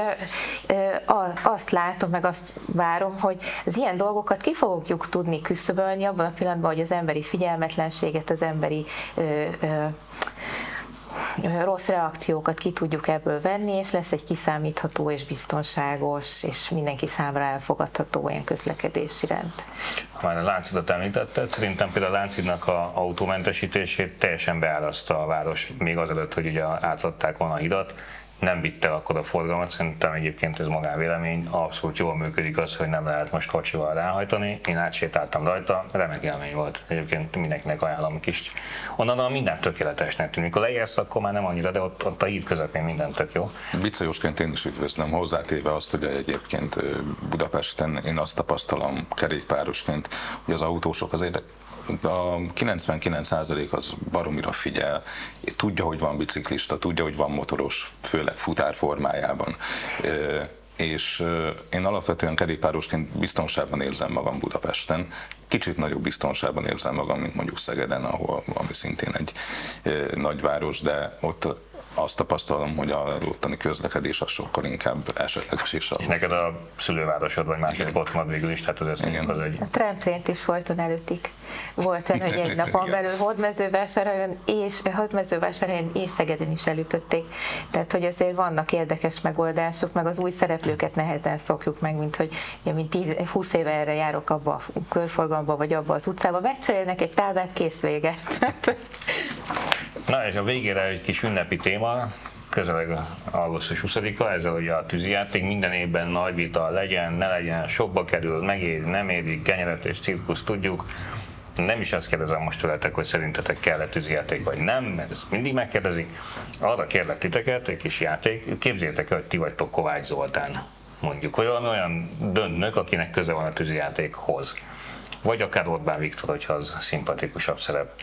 azt látom, meg azt várom, hogy az ilyen dolgokat ki fogjuk tudni küszöbölni abban a pillanatban, hogy az emberi figyelmetlenséget, az emberi ö, ö, rossz reakciókat ki tudjuk ebből venni, és lesz egy kiszámítható és biztonságos, és mindenki számára elfogadható olyan közlekedési rend. Ha már a Láncidat említetted, szerintem például a Láncidnak a autómentesítését teljesen beáraszta a város, még azelőtt, hogy ugye átadták volna a hidat, nem vitte akkor a forgalmat, szerintem egyébként ez magánvélemény, abszolút jól működik az, hogy nem lehet most kocsival ráhajtani. Én átsétáltam rajta, remek élmény volt. Egyébként mindenkinek ajánlom kis. Onnan minden tökéletesnek tűnik. Ha leérsz, akkor már nem annyira, de ott, ott a híd közepén minden tök jó. Bicajosként én is üdvözlöm, hozzátéve azt, hogy egyébként Budapesten én azt tapasztalom kerékpárosként, hogy az autósok azért a 99% az baromira figyel, tudja, hogy van biciklista, tudja, hogy van motoros, főleg futár formájában. És én alapvetően kerékpárosként biztonságban érzem magam Budapesten, kicsit nagyobb biztonságban érzem magam, mint mondjuk Szegeden, ahol, ami szintén egy nagyváros, de ott azt tapasztalom, hogy a ottani közlekedés az sokkal inkább esetleges és És neked a szülővárosod vagy második otthonod végül is, tehát az az egy... A tramtrént is folyton előttik. Volt olyan, hogy egy [LAUGHS] napon belül Hódmezővásárhelyen és Hódmezővásárhelyen és Szegeden is elütötték. Tehát, hogy azért vannak érdekes megoldások, meg az új szereplőket nehezen szokjuk meg, mint hogy ja, mint 10, 20 éve erre járok abba a körforgalomba, vagy abba az utcába, megcserélnek egy táblát, kész vége. [LAUGHS] Na és a végére egy kis ünnepi téma, közeleg augusztus 20-a, ezzel ugye a tűzijáték, minden évben nagy vita legyen, ne legyen, sokba kerül, megéri, nem éri, kenyeret és cirkusz tudjuk. Nem is azt kérdezem most tőletek, hogy szerintetek kell-e tűzijáték vagy nem, mert ezt mindig megkérdezik. Arra kérlek titeket, egy kis játék, képzeljétek el, hogy ti vagytok Kovács Zoltán, mondjuk, vagy valami olyan döntnök, akinek köze van a tűzijátékhoz. Vagy akár Orbán Viktor, hogyha az szimpatikusabb szerep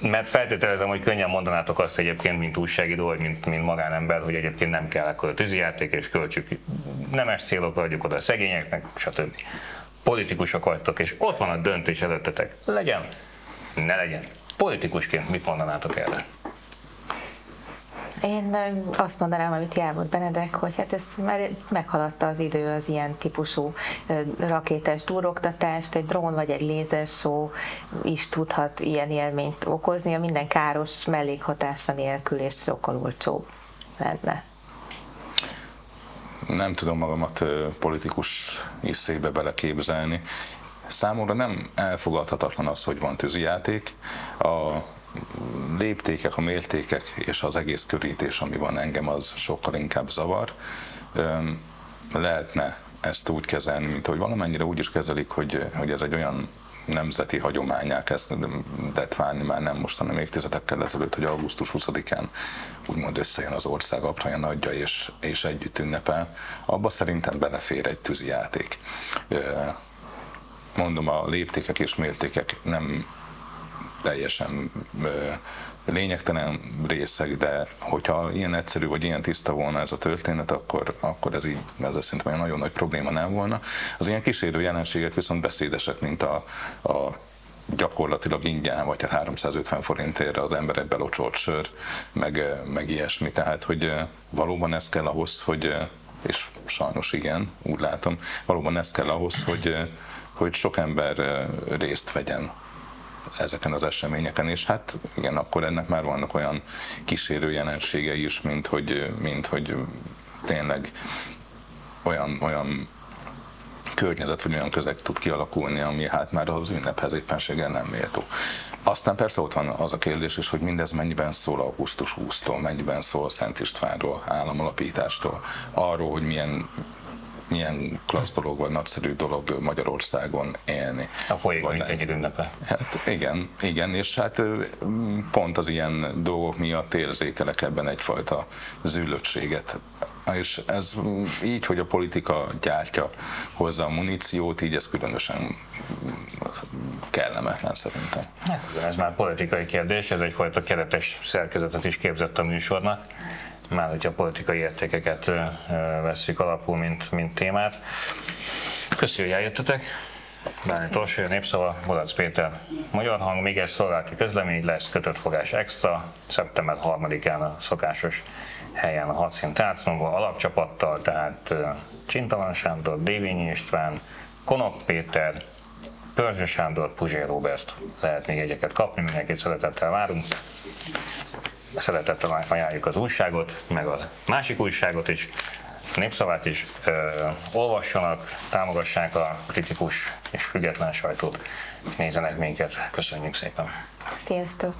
mert feltételezem, hogy könnyen mondanátok azt egyébként, mint újságíró, vagy mint, mint magánember, hogy egyébként nem kell akkor a tűzijáték, és költsük nemes célokra adjuk oda a szegényeknek, stb. Politikusok vagytok, és ott van a döntés előttetek. Legyen, ne legyen. Politikusként mit mondanátok erre? Én azt mondanám, amit Jávor Benedek, hogy hát ezt már meghaladta az idő az ilyen típusú rakétás túroktatást, egy drón vagy egy lézersó is tudhat ilyen élményt okozni, a minden káros mellékhatása nélkül és sokkal olcsóbb lenne. Nem tudom magamat politikus iszébe beleképzelni. Számomra nem elfogadhatatlan az, hogy van tűzijáték. A léptékek, a mértékek és az egész körítés, ami van engem, az sokkal inkább zavar. Lehetne ezt úgy kezelni, mint hogy valamennyire úgy is kezelik, hogy, hogy ez egy olyan nemzeti hagyományá kezdett válni már nem most, hanem évtizedekkel ezelőtt, hogy augusztus 20-án úgymond összejön az ország apraja nagyja és, és együtt ünnepel. Abba szerintem belefér egy tűzijáték. Mondom, a léptékek és mértékek nem teljesen lényegtelen részek, de hogyha ilyen egyszerű vagy ilyen tiszta volna ez a történet, akkor, akkor ez így, ez szerintem egy nagyon nagy probléma nem volna. Az ilyen kísérő jelenségek viszont beszédesek, mint a, a gyakorlatilag ingyen, vagy hát 350 forintért az emberek belocsolt sör, meg, meg ilyesmi. Tehát, hogy valóban ez kell ahhoz, hogy, és sajnos igen, úgy látom, valóban ez kell ahhoz, hogy, hogy sok ember részt vegyen ezeken az eseményeken, és hát igen, akkor ennek már vannak olyan kísérő jelenségei is, mint hogy, mint hogy tényleg olyan, olyan környezet vagy olyan közeg tud kialakulni, ami hát már az ünnephez éppenséggel nem méltó. Aztán persze ott van az a kérdés is, hogy mindez mennyiben szól augusztus 20-tól, mennyiben szól Szent Istvánról, államalapítástól, arról, hogy milyen milyen klassz dolog, vagy nagyszerű dolog Magyarországon élni. A folyékony egy ünnepe. Hát igen, igen, és hát pont az ilyen dolgok miatt érzékelek ebben egyfajta zűlöttséget. És ez így, hogy a politika gyártja hozzá a muníciót, így ez különösen kellemetlen szerintem. Hát, ez már politikai kérdés, ez egyfajta keretes szerkezetet is képzett a műsornak már hogyha a politikai értékeket veszük alapul, mint, mint témát. Köszönjük, hogy eljöttetek. Dániel Torső, Népszava, Bodac Péter, Magyar Hang, még egy szolgálati közlemény lesz, kötött fogás extra, szeptember 3-án a szokásos helyen a Hadszín Teátrumban, alapcsapattal, tehát Csintalan Sándor, Dévényi István, Konok Péter, Pörzső Sándor, Puzsér Robert lehet még egyeket kapni, mindenkit szeretettel várunk szeretettel ajánljuk az újságot, meg a másik újságot is, a népszavát is, ö, olvassanak, támogassák a kritikus és független sajtót, nézzenek minket. Köszönjük szépen! Sziasztok!